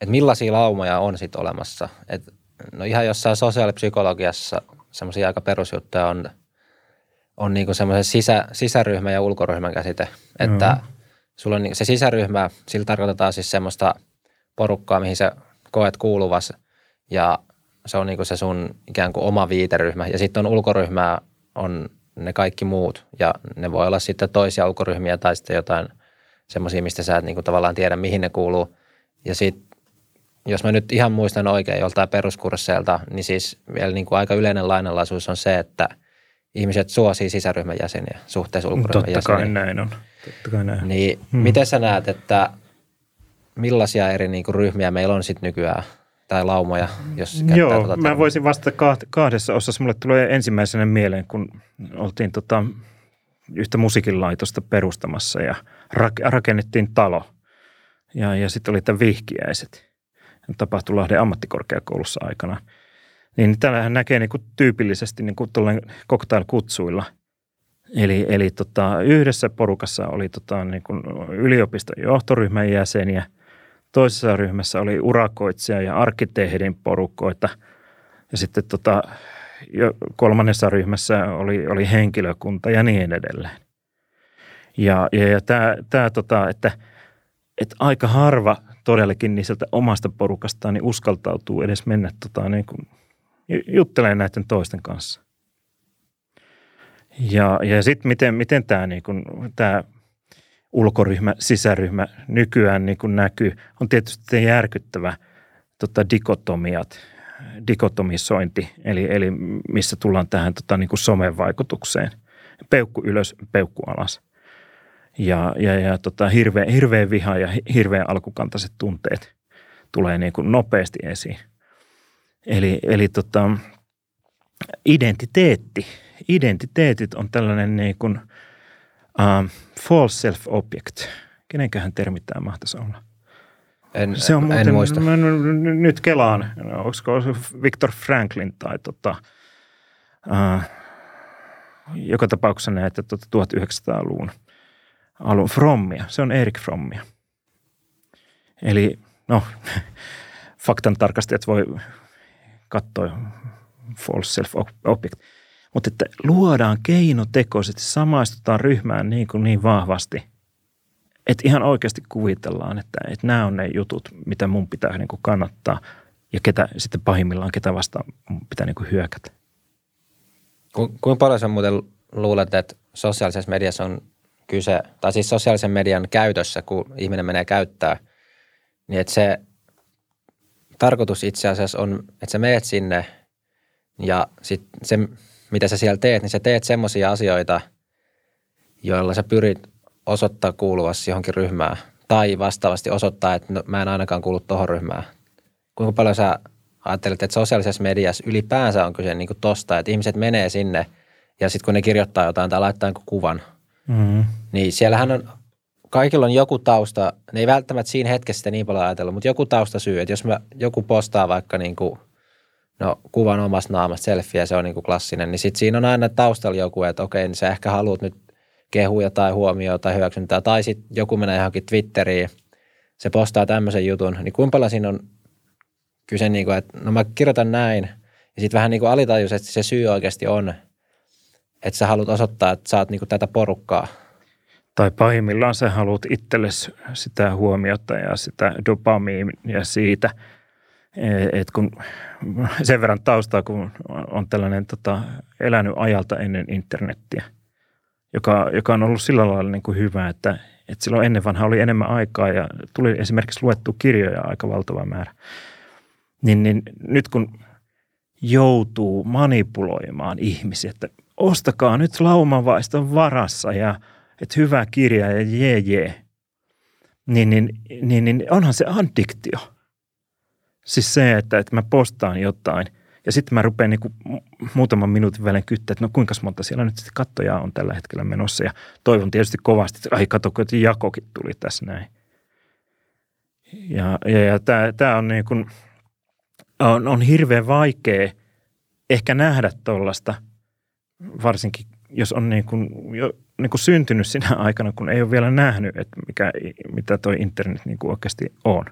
että millaisia laumoja on sitten olemassa? Et, no ihan jossain sosiaalipsykologiassa semmoisia aika perusjuttuja on, on niinku semmoisen sisä, sisäryhmän ja ulkoryhmän käsite, että mm-hmm. sulla on se sisäryhmä, sillä tarkoitetaan siis semmoista porukkaa, mihin sä koet kuuluvas ja se on niinku se sun ikään kuin oma viiteryhmä. Ja sitten on ulkoryhmää, on ne kaikki muut ja ne voi olla sitten toisia ulkoryhmiä tai sitten jotain semmoisia, mistä sä et niinku tavallaan tiedä, mihin ne kuuluu. Ja sitten jos mä nyt ihan muistan oikein joltain peruskursseilta, niin siis vielä niin kuin aika yleinen lainalaisuus on se, että ihmiset suosii sisäryhmän jäseniä suhteessa ulkoryhmän Totta jäseniä. kai näin on. Totta kai näin. Niin hmm. miten sä näet, että millaisia eri niin kuin ryhmiä meillä on sitten nykyään tai laumoja, jos Joo, tuota mä voisin vastata kahdessa osassa. Mulle tulee ensimmäisenä mieleen, kun oltiin tota, yhtä musiikinlaitosta perustamassa ja rakennettiin talo. Ja, ja sitten oli tämä vihkiäiset. Tapahtui Lahden ammattikorkeakoulussa aikana. Niin täällähän näkee niin kuin tyypillisesti niin kuin cocktail-kutsuilla. Eli, eli tota, yhdessä porukassa oli tota, niin kuin yliopiston johtoryhmän jäseniä – Toisessa ryhmässä oli urakoitsija ja arkkitehdin porukoita ja sitten tota, kolmannessa ryhmässä oli, oli henkilökunta ja niin edelleen. Ja, ja, ja tämä, tämä tota, että, että aika harva todellakin niin sieltä omasta porukastaan niin uskaltautuu edes mennä tota, niin kuin, juttelemaan näiden toisten kanssa. Ja, ja sitten miten, miten tämä, niin kuin, tämä ulkoryhmä, sisäryhmä nykyään niin kuin näkyy, on tietysti järkyttävä tota, dikotomiat, dikotomisointi, eli, eli missä tullaan tähän tota, niin kuin somen vaikutukseen. Peukku ylös, peukku alas. Ja, ja, ja tota, hirveä, hirveä viha ja hirveän alkukantaiset tunteet tulee niin kuin nopeasti esiin. Eli, eli tota, identiteetti, identiteetit on tällainen niin kuin – Uh, false self-object. Kenenköhän termi tämä mahtaisi olla? En, se on muuten, en muista. Mä nyt kelaan, olisiko Victor Franklin tai tota, uh, joka tapauksessa näitä tota 1900-luvun alun Frommia. Se on Erik Frommia. Eli no, [LAUGHS] faktan tarkastajat voi katsoa false self-object – mutta että luodaan keinotekoisesti, samaistutaan ryhmään niin, kuin niin vahvasti, että ihan oikeasti kuvitellaan, että, että nämä on ne jutut, mitä mun pitää niin kuin kannattaa ja ketä, sitten pahimmillaan ketä vastaan mun pitää niin kuin hyökätä. Ku, kuinka paljon sä muuten luulet, että sosiaalisessa mediassa on kyse, tai siis sosiaalisen median käytössä, kun ihminen menee käyttää, niin että se tarkoitus itse asiassa on, että sä meet sinne ja sitten se mitä sä siellä teet, niin sä teet semmoisia asioita, joilla sä pyrit osoittaa kuuluvasti johonkin ryhmään. Tai vastaavasti osoittaa, että no, mä en ainakaan kuulu tuohon ryhmään. Kuinka paljon sä ajattelet, että sosiaalisessa mediassa ylipäänsä on kyse niin kuin tosta, että ihmiset menee sinne ja sitten kun ne kirjoittaa jotain tai laittaa jonkun kuvan, mm-hmm. niin siellähän on, kaikilla on joku tausta, ne ei välttämättä siinä hetkessä niin paljon ajatella, mutta joku tausta syy, että jos mä, joku postaa vaikka niin kuin – no kuvan omasta naamasta selfieä, se on niin kuin klassinen, niin sitten siinä on aina taustalla joku, että okei, niin sä ehkä haluat nyt kehuja tai huomioon tai hyväksyntää, tai sitten joku menee johonkin Twitteriin, se postaa tämmöisen jutun, niin kuinka paljon siinä on kyse, niin kuin, että no mä kirjoitan näin, ja sitten vähän niin kuin alitajuisesti se syy oikeasti on, että sä haluat osoittaa, että sä oot niin kuin tätä porukkaa. Tai pahimmillaan sä haluat itsellesi sitä huomiota ja sitä dopamiinia siitä, että kun sen verran taustaa, kun on tällainen tota, elänyt ajalta ennen internettiä, joka, joka on ollut sillä lailla niin kuin hyvä, että, että silloin ennen vanha oli enemmän aikaa ja tuli esimerkiksi luettu kirjoja aika valtava määrä. Niin, niin nyt kun joutuu manipuloimaan ihmisiä, että ostakaa nyt laumavaiston varassa ja että hyvä kirja ja jee jee, niin, niin, niin, niin onhan se addiktio. Siis se, että, että mä postaan jotain ja sitten mä rupean niinku muutaman minuutin välein kyttää, että no kuinka monta siellä nyt sitten kattojaa on tällä hetkellä menossa. Ja toivon tietysti kovasti, että ai kato, että jakokin tuli tässä näin. Ja, ja, ja tämä on, niin kuin, on, on hirveän vaikea ehkä nähdä tuollaista, varsinkin jos on niin kuin, jo niin kuin syntynyt sinä aikana, kun ei ole vielä nähnyt, että mikä, mitä tuo internet niin kuin oikeasti on.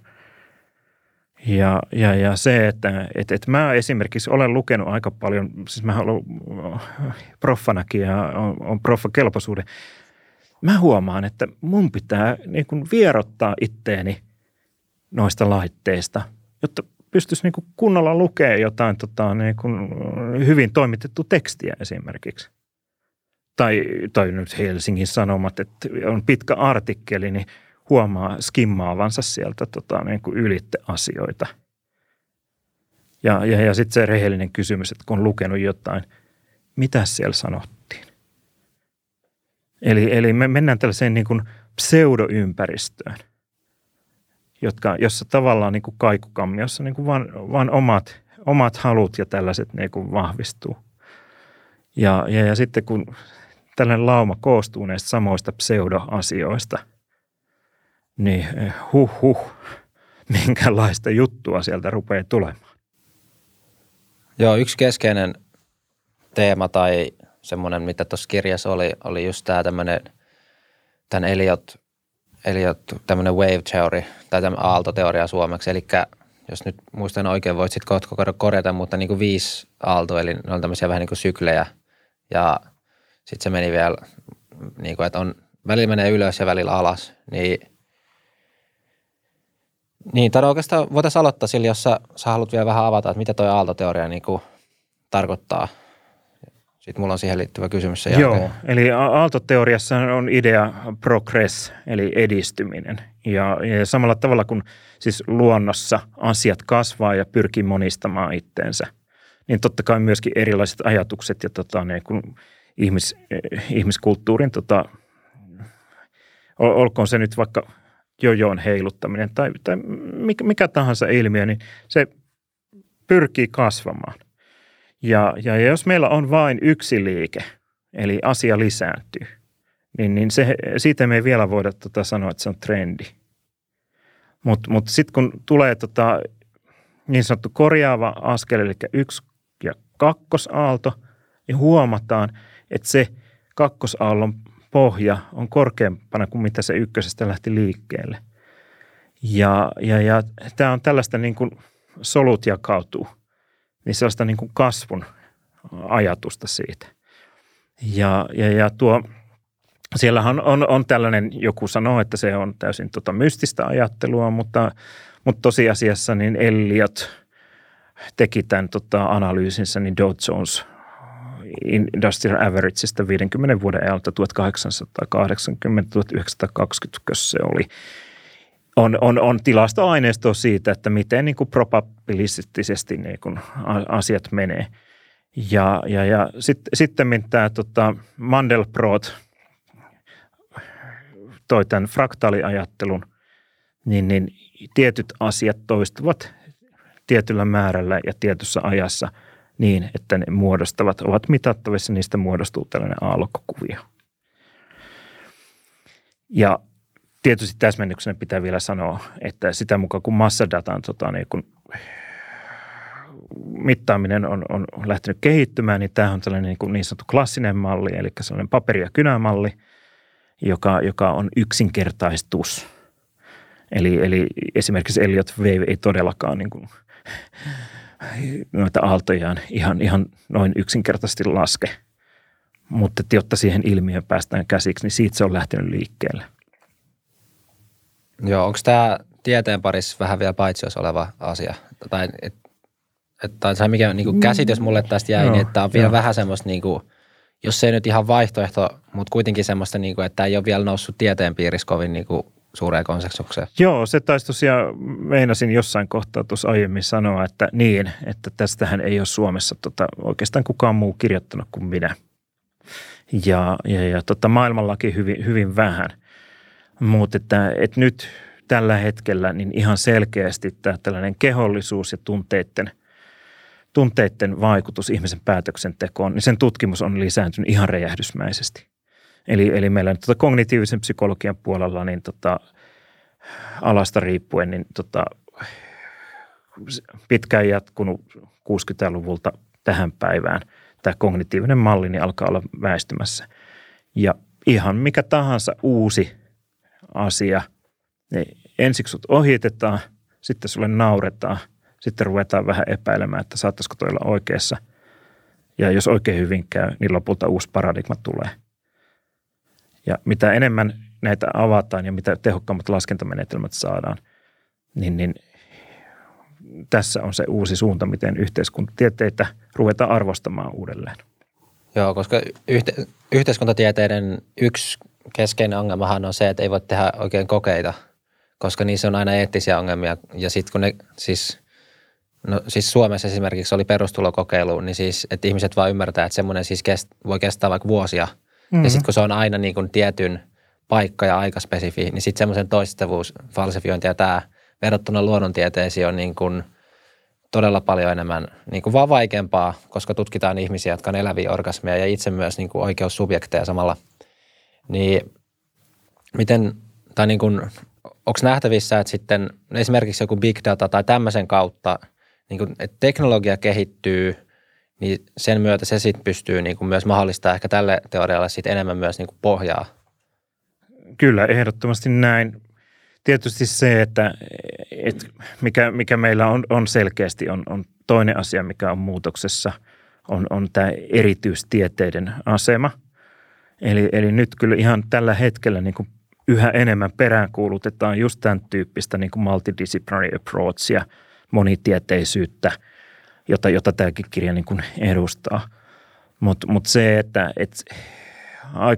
Ja, ja, ja se, että et, et mä esimerkiksi olen lukenut aika paljon, siis mä olen proffanakin ja on, on proffa-kelpoisuuden. Mä huomaan, että mun pitää niin kuin vierottaa itteeni noista laitteista, jotta pystyisi niin kuin kunnolla lukemaan jotain tota, niin kuin hyvin toimitettu tekstiä esimerkiksi. Tai, tai nyt Helsingin Sanomat, että on pitkä artikkeli, niin huomaa skimmaavansa sieltä tota, niin kuin ylitte asioita. Ja, ja, ja sitten se rehellinen kysymys, että kun on lukenut jotain, mitä siellä sanottiin? Eli, eli me mennään tällaiseen niin kuin pseudoympäristöön – jotka, jossa tavallaan niin kuin kaikukammiossa niin kuin vaan, vaan omat, omat halut ja tällaiset niin kuin vahvistuu. Ja, ja, ja sitten kun tällainen lauma koostuu näistä samoista pseudoasioista, niin eh, huh huh, minkälaista juttua sieltä rupeaa tulemaan. Joo, yksi keskeinen teema tai semmoinen, mitä tuossa kirjassa oli, oli just tämä tämmöinen, tämän Eliot eli tämmöinen wave theory tai tämmöinen aaltoteoria suomeksi. Eli jos nyt muistan oikein, voit sitten kohta korjata, mutta niin kuin viisi aalto, eli ne on tämmöisiä vähän niin kuin syklejä. Ja sitten se meni vielä, niin kuin, että on, välillä menee ylös ja välillä alas. Niin, niin tai oikeastaan voitaisiin aloittaa sillä, jos sä, sä haluat vielä vähän avata, että mitä toi aaltoteoria niin kuin tarkoittaa – sitten mulla on siihen liittyvä kysymys sen Joo, jälkeen. eli aaltoteoriassa on idea progress, eli edistyminen. Ja, ja samalla tavalla kuin siis luonnossa asiat kasvaa ja pyrkii monistamaan itteensä, niin totta kai myöskin erilaiset ajatukset ja tota, ne, kun ihmis, ihmiskulttuurin, tota, olkoon se nyt vaikka jojoon heiluttaminen tai, tai mikä, mikä tahansa ilmiö, niin se pyrkii kasvamaan – ja, ja jos meillä on vain yksi liike, eli asia lisääntyy, niin, niin se, siitä me ei vielä voida tota sanoa, että se on trendi. Mutta mut, sitten kun tulee tota, niin sanottu korjaava askel, eli yksi ja kakkosaalto, niin huomataan, että se kakkosaallon pohja on korkeampana kuin mitä se ykkösestä lähti liikkeelle. Ja, ja, ja tämä on tällaista niin kuin solut jakautuu – niin sellaista niin kuin kasvun ajatusta siitä. Ja, ja, ja tuo, siellähän on, on tällainen, joku sanoo, että se on täysin tota mystistä ajattelua, mutta, mutta tosiasiassa niin Elliot teki tämän tota, analyysinsä, niin Dow Jones Industrial Averageista 50 vuoden ajalta 1880-1920, se oli – on, on, on tilastoaineistoa siitä, että miten niin kuin probabilistisesti niin asiat menee. Ja, ja, ja sitten sit, tämä tota Mandelbrot toi tämän fraktaaliajattelun, niin, niin tietyt asiat toistuvat tietyllä määrällä ja tietyssä ajassa niin, että ne muodostavat, ovat mitattavissa, niistä muodostuu tällainen aallokokuvio. Ja tietysti täsmennyksenä pitää vielä sanoa, että sitä mukaan kun massadatan tota, niin kun mittaaminen on, on lähtenyt kehittymään, niin tämä on tällainen niin, kuin niin sanottu klassinen malli, eli sellainen paperi- ja kynämalli, joka, joka on yksinkertaistus. Eli, eli esimerkiksi Elliot Wave ei todellakaan niin kuin, noita aaltojaan ihan, ihan noin yksinkertaisesti laske. Mutta jotta siihen ilmiöön päästään käsiksi, niin siitä se on lähtenyt liikkeelle. Joo, onko tämä tieteen parissa vähän vielä paitsiossa oleva asia? Tai, et, et, tai se mikä niin kuin käsitys mulle tästä jäi, no, niin että on vielä joo. vähän semmoista, niin kuin, jos se ei nyt ihan vaihtoehto, mutta kuitenkin semmoista, niin kuin, että ei ole vielä noussut tieteen piirissä kovin niin kuin, suureen konsensukseen. Joo, se taisi tosiaan, meinasin jossain kohtaa tuossa aiemmin sanoa, että niin, että tästähän ei ole Suomessa tota, oikeastaan kukaan muu kirjoittanut kuin minä. Ja, ja, ja tota, maailmallakin hyvin, hyvin vähän. Mutta että, että nyt tällä hetkellä niin ihan selkeästi tämä tällainen kehollisuus ja tunteiden, tunteiden vaikutus ihmisen päätöksentekoon, niin sen tutkimus on lisääntynyt ihan räjähdysmäisesti. Eli, eli meillä nyt tota kognitiivisen psykologian puolella niin tota, alasta riippuen, niin tota, pitkään jatkunut 60-luvulta tähän päivään tämä kognitiivinen malli niin alkaa olla väistymässä. Ja ihan mikä tahansa uusi asia, niin ensiksi sut ohitetaan, sitten sulle nauretaan, sitten ruvetaan vähän epäilemään, että saattaisiko toi olla oikeassa. Ja jos oikein hyvin käy, niin lopulta uusi paradigma tulee – ja mitä enemmän näitä avataan ja mitä tehokkaammat laskentamenetelmät saadaan, niin, niin tässä on se uusi suunta, miten yhteiskuntatieteitä ruvetaan arvostamaan uudelleen. Joo, koska yhte, yhteiskuntatieteiden yksi keskeinen ongelmahan on se, että ei voi tehdä oikein kokeita, koska niissä on aina eettisiä ongelmia. Ja sitten kun ne siis, no siis Suomessa esimerkiksi oli perustulokokeilu, niin siis, että ihmiset vaan ymmärtää, että semmoinen siis kest, voi kestää vaikka vuosia – Mm-hmm. Ja sitten kun se on aina niin kuin tietyn paikka ja aika spesifi, niin sitten semmoisen toistavuus, falsifiointi ja tämä verrattuna luonnontieteisiin on niin kuin todella paljon enemmän niin kuin vaan vaikeampaa, koska tutkitaan ihmisiä, jotka on eläviä orgasmeja ja itse myös niin kuin oikeussubjekteja samalla. Niin miten, tai niin kuin, onko nähtävissä, että sitten esimerkiksi joku big data tai tämmöisen kautta, niin kuin, että teknologia kehittyy – niin sen myötä se sitten pystyy niin kuin myös mahdollistamaan ehkä tälle teorialle sit enemmän myös niin kuin pohjaa. Kyllä, ehdottomasti näin. Tietysti se, että, että mikä, mikä meillä on, on selkeästi, on, on toinen asia, mikä on muutoksessa, on, on tämä erityistieteiden asema. Eli, eli nyt kyllä ihan tällä hetkellä niin kuin yhä enemmän peräänkuulutetaan just tämän tyyppistä niin kuin multidisciplinary approachia, monitieteisyyttä – jota, jota tämäkin kirja niin kuin edustaa. Mutta mut se, että et,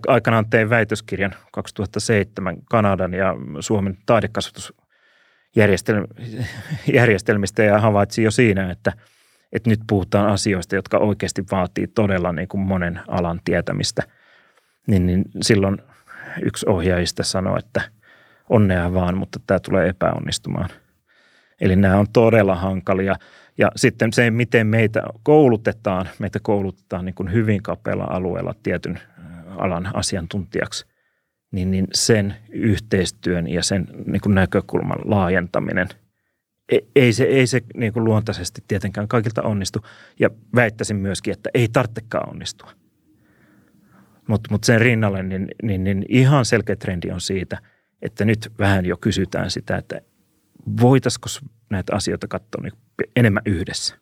aikanaan tein väitöskirjan 2007 Kanadan ja Suomen taidekasvatusjärjestelmistä ja havaitsin jo siinä, että, että nyt puhutaan asioista, jotka oikeasti vaatii todella niin kuin monen alan tietämistä. Niin, niin silloin yksi ohjaajista sanoi, että onnea vaan, mutta tämä tulee epäonnistumaan. Eli nämä on todella hankalia – ja sitten se, miten meitä koulutetaan, meitä koulutetaan niin kuin hyvin kapealla alueella tietyn alan asiantuntijaksi, niin, niin sen yhteistyön ja sen niin kuin näkökulman laajentaminen e, ei se, ei se niin kuin luontaisesti tietenkään kaikilta onnistu. Ja väittäisin myöskin, että ei tarvitsekaan onnistua. Mutta mut sen rinnalle niin, niin, niin ihan selkeä trendi on siitä, että nyt vähän jo kysytään sitä, että voitaisiko näitä asioita katsoa niin enemmän yhdessä.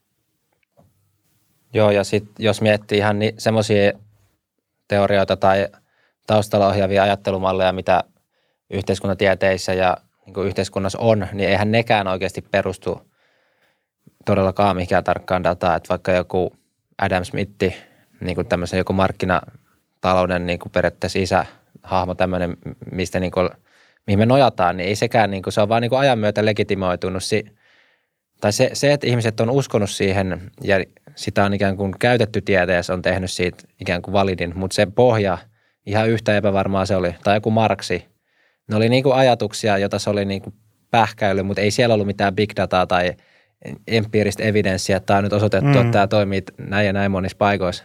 Joo, ja sitten jos miettii ihan niin, semmoisia teorioita tai taustalla ohjaavia ajattelumalleja, mitä yhteiskuntatieteissä ja niin kuin yhteiskunnassa on, niin eihän nekään oikeasti perustu todellakaan mihinkään tarkkaan dataa. Että vaikka joku Adam Smith, niin kuin tämmöisen joku markkinatalouden niin kuin periaatteessa isä, hahmo tämmöinen, mistä niin kuin, mihin me nojataan, niin ei sekään, niin kuin, se on vaan niin kuin ajan myötä legitimoitunut si, tai se, se, että ihmiset on uskonut siihen ja sitä on ikään kuin käytetty tieteessä, on tehnyt siitä ikään kuin validin, mutta se pohja, ihan yhtä epävarmaa se oli, tai joku Marksi, ne oli niin kuin ajatuksia, joita se oli niin kuin pähkäily, mutta ei siellä ollut mitään big dataa tai empiiristä evidenssiä, että tämä on nyt osoitettu, mm. että tämä toimii näin ja näin monissa paikoissa,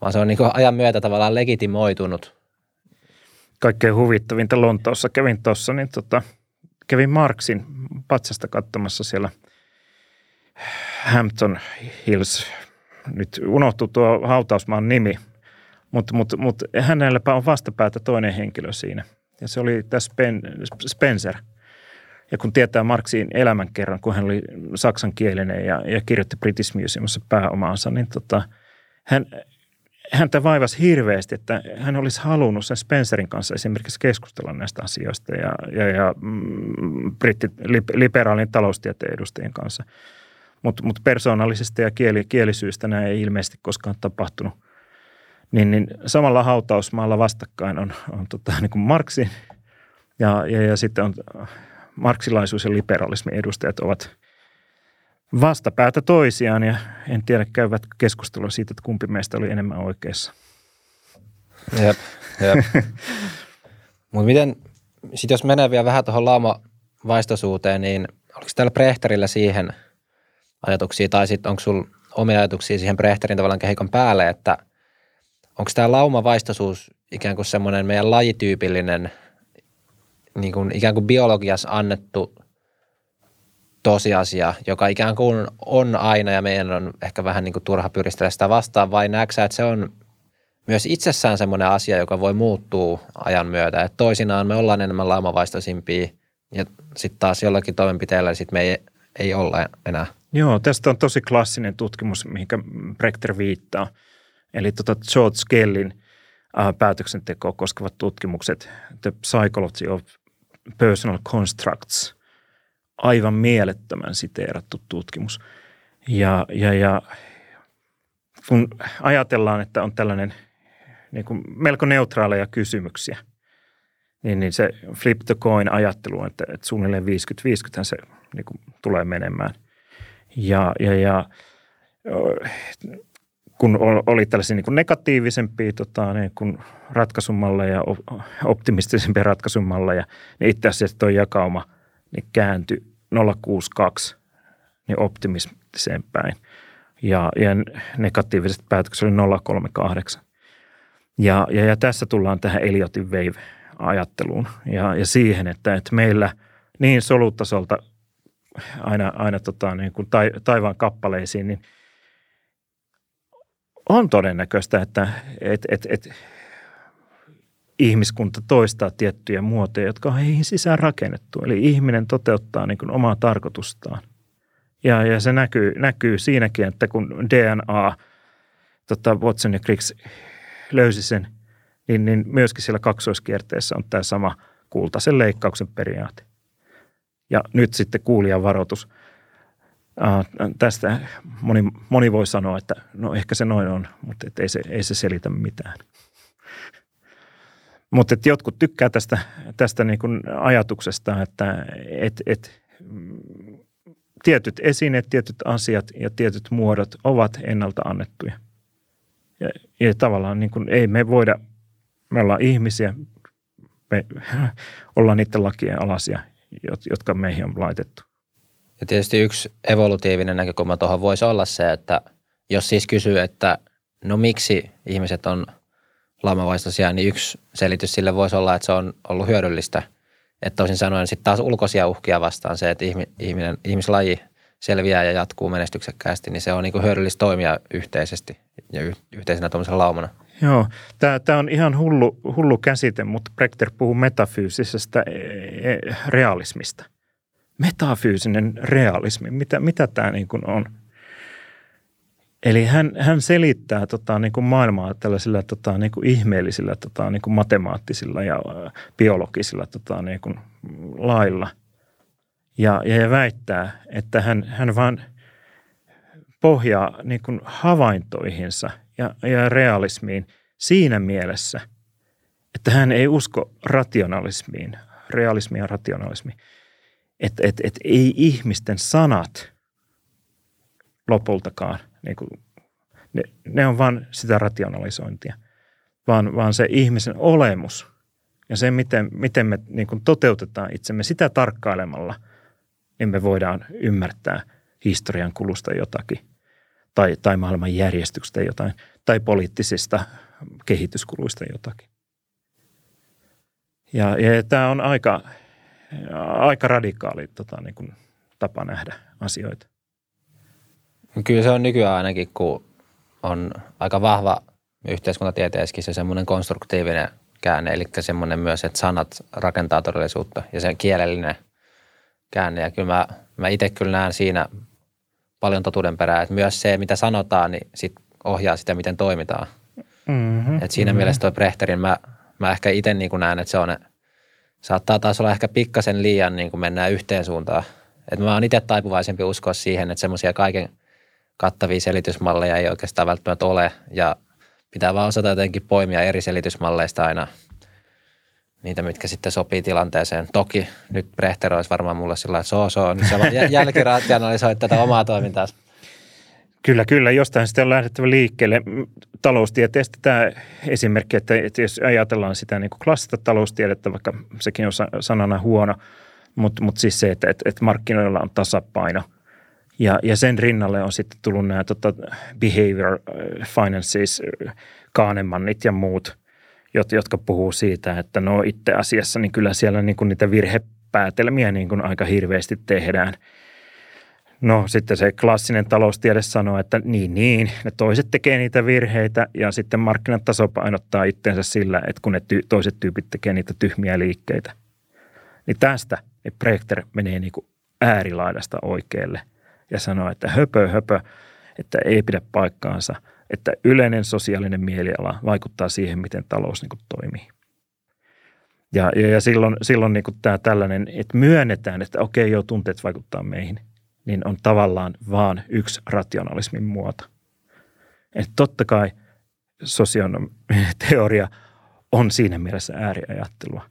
vaan se on niin kuin ajan myötä tavallaan legitimoitunut. Kaikkein huvittavinta Lontoossa kävin tuossa, niin tota, kävin Marksin patsasta katsomassa siellä – Hampton Hills, nyt unohtuu tuo hautausmaan nimi, mutta mut, mut hänelläpä on vastapäätä toinen henkilö siinä. Ja se oli tässä Spencer. ja kun tietää Marksin elämän kerran, kun hän oli saksankielinen ja, ja kirjoitti British Museumissa pääomaansa, niin tota, hän, häntä vaivasi hirveästi, että hän olisi halunnut sen Spencerin kanssa esimerkiksi keskustella näistä asioista ja, ja, ja mm, britti, liberaalin taloustieteen edustajien kanssa. Mutta mut persoonallisesti ja kieli, kielisyistä näin ei ilmeisesti koskaan tapahtunut. Niin, niin samalla hautausmaalla vastakkain on, on tota, niin kuin Marksin ja, ja, ja sitten on marksilaisuus ja liberalismin edustajat ovat vastapäätä toisiaan ja en tiedä käyvät keskustelua siitä, että kumpi meistä oli enemmän oikeassa. Jep, jep. [LAUGHS] Mutta miten, sitten jos menee vielä vähän tuohon laumavaistoisuuteen, niin oliko täällä Brehterillä siihen ajatuksia tai sitten onko sulla omia ajatuksia siihen Brehterin tavallaan kehikon päälle, että onko tämä laumavaistoisuus ikään kuin semmoinen meidän lajityypillinen – niin kuin ikään kuin biologiassa annettu tosiasia, joka ikään kuin on aina ja meidän on ehkä vähän niin kuin turha pyristellä sitä vastaan, vai näetkö että se on myös itsessään semmoinen asia, joka voi muuttua ajan myötä, että toisinaan me ollaan enemmän laumavaistoisimpia ja sitten taas jollakin toimenpiteellä sit me ei, ei olla enää. Joo, tästä on tosi klassinen tutkimus, mihinkä Brechter viittaa. Eli tota George Kellin päätöksentekoa koskevat tutkimukset, The Psychology of Personal Constructs, aivan mielettömän siteerattu tutkimus. Ja, ja, ja kun ajatellaan, että on tällainen niin kuin melko neutraaleja kysymyksiä, niin, niin se flip the coin ajattelu, että, että suunnilleen 50-50 se niin kuin tulee menemään. Ja, ja, ja kun oli tällaisia niin kuin negatiivisempia tota, niin kuin ratkaisumalleja ja optimistisempia ratkaisumalleja, niin itse asiassa tuo jakauma niin kääntyi 062 niin optimistiseen päin. Ja, ja negatiiviset päätökset oli 038. Ja, ja, ja tässä tullaan tähän Eliotin wave-ajatteluun ja, ja siihen, että, että meillä niin solutasolta aina, aina tota, niin kuin taivaan kappaleisiin, niin – on todennäköistä, että et, et, et, ihmiskunta toistaa tiettyjä muotoja, jotka on heihin sisään rakennettu. Eli ihminen toteuttaa niin kuin omaa tarkoitustaan. Ja, ja se näkyy, näkyy siinäkin, että kun DNA, tota Watson ja Crick löysi sen, niin, niin myöskin siellä kaksoiskierteessä on tämä sama kultaisen leikkauksen periaate. Ja nyt sitten kuulijan varoitus – tästä moni, moni voi sanoa, että no ehkä se noin on, mutta ei, se, ei se selitä mitään. Mutta jotkut tykkää tästä, tästä niin kuin ajatuksesta, että et, et, tietyt esineet, tietyt asiat ja tietyt muodot ovat ennalta annettuja. Ja, ja tavallaan niin kuin ei me voida, me ollaan ihmisiä, me [LAUGHS] ollaan niiden lakien alasia, jotka meihin on laitettu. Ja tietysti yksi evolutiivinen näkökulma tuohon voisi olla se, että jos siis kysyy, että no miksi ihmiset on lamavaistoisia, niin yksi selitys sille voisi olla, että se on ollut hyödyllistä. Että toisin sanoen sitten taas ulkoisia uhkia vastaan se, että ihminen, ihmislaji selviää ja jatkuu menestyksekkäästi, niin se on niin hyödyllistä toimia yhteisesti ja yhteisenä tuollaisena laumana. Joo, tämä on ihan hullu, hullu käsite, mutta Brechter puhuu metafyysisestä e, e, realismista – metafyysinen realismi, mitä, mitä tämä niin kuin on. Eli hän, hän selittää tota, niin kuin maailmaa tällaisilla tota, niin kuin ihmeellisillä tota, niin kuin matemaattisilla ja biologisilla tota, niin kuin lailla. Ja, ja väittää, että hän, hän vaan pohjaa niin kuin havaintoihinsa ja, ja realismiin siinä mielessä, että hän ei usko rationalismiin, realismiin ja rationalismiin että et, et ei ihmisten sanat lopultakaan, niin kuin, ne, ne on vain sitä rationalisointia, vaan, vaan se ihmisen olemus ja se, miten, miten me niin kuin toteutetaan itsemme sitä tarkkailemalla, niin me voidaan ymmärtää historian kulusta jotakin tai, tai maailman järjestyksestä jotain tai poliittisista kehityskuluista jotakin. Ja, ja tämä on aika aika radikaali tota, niin kuin, tapa nähdä asioita. Kyllä se on nykyään ainakin, kun on aika vahva yhteiskuntatieteessäkin se semmoinen konstruktiivinen käänne, eli semmoinen myös, että sanat rakentaa todellisuutta ja se kielellinen käänne. Ja kyllä mä, mä itse kyllä näen siinä paljon totuuden perää, että myös se, mitä sanotaan, niin sit ohjaa sitä, miten toimitaan. Mm-hmm, Et siinä mm-hmm. mielessä toi Brechterin, mä, mä ehkä itse niin näen, että se on, saattaa taas olla ehkä pikkasen liian niin kuin mennään yhteen suuntaan. Et mä oon itse taipuvaisempi uskoa siihen, että semmoisia kaiken kattavia selitysmalleja ei oikeastaan välttämättä ole ja pitää vaan osata jotenkin poimia eri selitysmalleista aina niitä, mitkä sitten sopii tilanteeseen. Toki nyt Brechter olisi varmaan mulle sillä että so, so, niin se [LAUGHS] jälkirationalisoi tätä omaa toimintaa. Kyllä, kyllä. Jostain sitten on lähdettävä liikkeelle. Taloustieteestä tämä esimerkki, että, että jos ajatellaan sitä niin kuin klassista taloustiedettä, vaikka sekin on sanana huono, mutta, mutta siis se, että, että, että markkinoilla on tasapaino – ja, ja sen rinnalle on sitten tullut nämä tota, behavior äh, finances, äh, Kahnemannit ja muut, jotka puhuu siitä, että no itse asiassa niin kyllä siellä niin kuin niitä virhepäätelmiä niin kuin aika hirveästi tehdään. No sitten se klassinen taloustiede sanoo, että niin niin, ne toiset tekee niitä virheitä ja sitten markkinat tasapainottaa itseensä sillä, että kun ne ty- toiset tyypit tekee niitä tyhmiä liikkeitä. Niin tästä Brechter menee niin kuin äärilaidasta oikealle – ja sanoo, että höpö, höpö, että ei pidä paikkaansa, että yleinen sosiaalinen mieliala vaikuttaa siihen, miten talous niin kuin toimii. Ja, ja, ja silloin, silloin niin kuin tämä tällainen, että myönnetään, että okei, joo, tunteet vaikuttaa meihin, niin on tavallaan vaan yksi rationalismin muoto. Että totta kai sosionomiteoria on siinä mielessä ääriajattelua.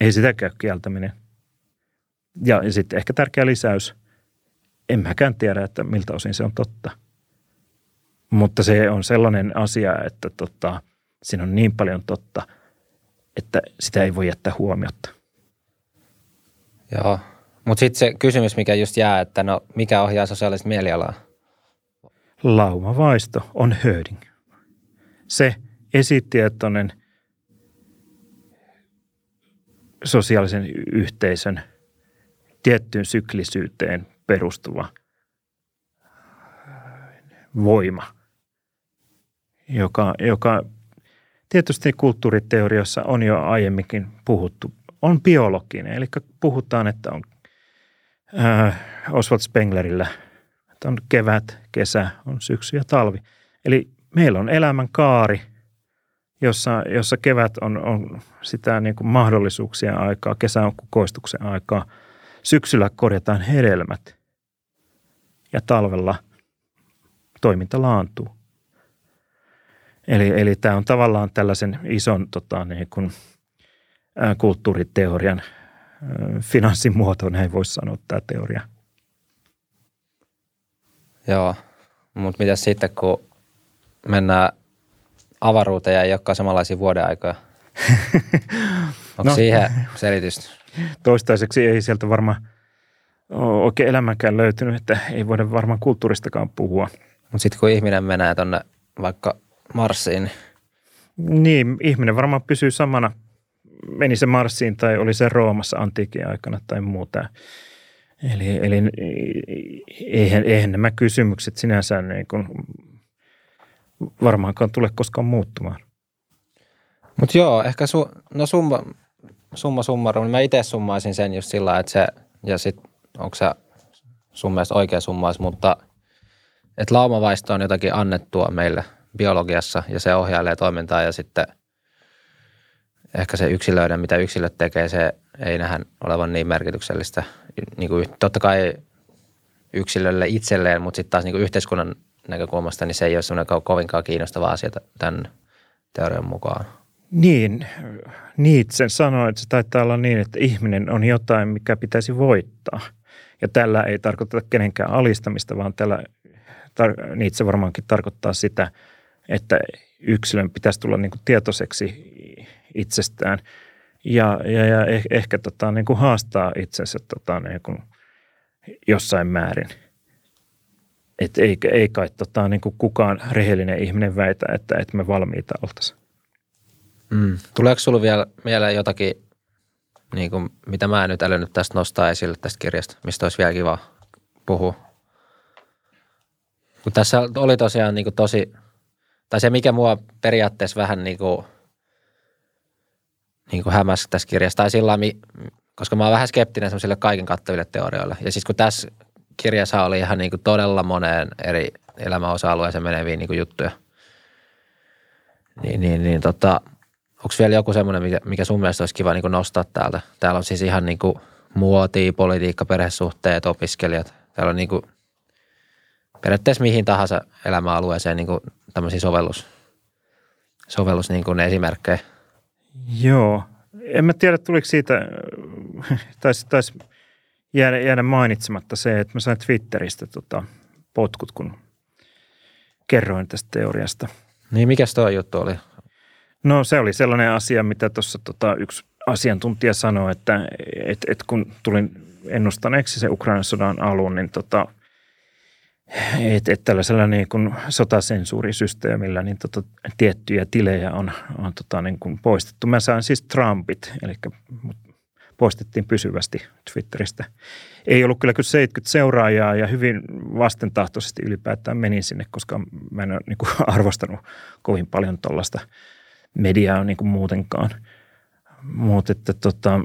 Ei sitä käy kieltäminen. Ja, sitten ehkä tärkeä lisäys, en mäkään tiedä, että miltä osin se on totta. Mutta se on sellainen asia, että tota, siinä on niin paljon totta, että sitä ei voi jättää huomiota. Joo, mutta sitten se kysymys, mikä just jää, että no mikä ohjaa sosiaalista mielialaa? Laumavaisto on herding. Se esitietoinen sosiaalisen yhteisön – tiettyyn syklisyyteen perustuva voima, joka, joka tietysti kulttuuriteoriassa on jo aiemminkin puhuttu, on biologinen. Eli puhutaan, että on äh, Oswald Spenglerillä, että on kevät, kesä, on syksy ja talvi. Eli meillä on elämän kaari, jossa, jossa kevät on, on sitä niin kuin mahdollisuuksien aikaa, kesä on kukoistuksen aikaa – Syksyllä korjataan hedelmät ja talvella toiminta laantuu. Eli, eli tämä on tavallaan tällaisen ison tota, niin kuin, ä, kulttuuriteorian ä, finanssimuoto, näin voisi sanoa tämä teoria. Joo, mutta mitä sitten, kun mennään avaruuteen ja ei olekaan samanlaisia vuodeaikoja? [LAUGHS] Onko no, siihen selitystä? Toistaiseksi ei sieltä varmaan oikein elämänkään löytynyt, että ei voida varmaan kulttuuristakaan puhua. Mutta sitten kun ihminen menee tuonne vaikka Marsiin. Niin, ihminen varmaan pysyy samana, meni se Marsiin tai oli se Roomassa antiikin aikana tai muuta. Eli, eli eihän, eihän nämä kysymykset sinänsä niin kuin varmaankaan tule koskaan muuttumaan. Mutta joo, ehkä su, no summa, summa summarum, niin mä itse summaisin sen just sillä että se, ja sitten onko se sun mielestä oikea summaus, mutta että laumavaisto on jotakin annettua meille biologiassa ja se ohjailee toimintaa ja sitten ehkä se yksilöiden, mitä yksilöt tekee, se ei nähdä olevan niin merkityksellistä. Niin kuin, totta kai yksilölle itselleen, mutta sitten taas niin kuin yhteiskunnan näkökulmasta, niin se ei ole semmoinen kovinkaan kiinnostava asia tämän teorian mukaan. Niin, Nietzsche sanoi, että se taitaa olla niin, että ihminen on jotain, mikä pitäisi voittaa. Ja tällä ei tarkoita kenenkään alistamista, vaan tällä tar- Nietzsche varmaankin tarkoittaa sitä, että yksilön pitäisi tulla niin kuin tietoiseksi itsestään ja, ja, ja eh, ehkä tota, niin kuin haastaa itsensä tota, niin kuin jossain määrin. Et ei, ei kai tota, niin kuin kukaan rehellinen ihminen väitä, että, että me valmiita oltaisiin. Mm. Tuleeko sinulla vielä mieleen jotakin, niin kuin, mitä mä en nyt älynyt tästä nostaa esille tästä kirjasta, mistä olisi vielä kiva puhua? Kun tässä oli tosiaan niin kuin tosi, tai se mikä mua periaatteessa vähän niin kuin, niin kuin hämäsi tässä kirjassa, tai sillä koska mä oon vähän skeptinen semmoisille kaiken kattaville teorioille. Ja siis kun tässä kirjassa oli ihan niin kuin todella moneen eri elämäosa-alueeseen meneviä niin kuin juttuja, niin, niin, niin tota, onko vielä joku semmoinen, mikä, mikä sun mielestä olisi kiva niin kuin nostaa täältä? Täällä on siis ihan niin kuin muotia, politiikka, perhesuhteet, opiskelijat. Täällä on niin kuin periaatteessa mihin tahansa elämäalueeseen niin kuin tämmöisiä sovellus, sovellus niin kuin esimerkkejä. Joo. En mä tiedä, tuliko siitä, taisi, taisi jäädä, jäädä mainitsematta se, että mä sain Twitteristä tota, potkut, kun kerroin tästä teoriasta. Niin, mikä tuo juttu oli? No se oli sellainen asia, mitä tuossa tota, yksi asiantuntija sanoi, että et, et kun tulin ennustaneeksi se Ukrainan sodan alun, niin tota, että et tällaisella niin kuin sotasensuurisysteemillä niin tota, tiettyjä tilejä on, on tota, niin kuin poistettu. Mä sain siis Trumpit, eli poistettiin pysyvästi Twitteristä. Ei ollut kyllä kyllä 70 seuraajaa ja hyvin vastentahtoisesti ylipäätään menin sinne, koska mä en ole niin kuin [LAUGHS] arvostanut kovin paljon tuollaista mediaa niin kuin muutenkaan. Mutta että tota,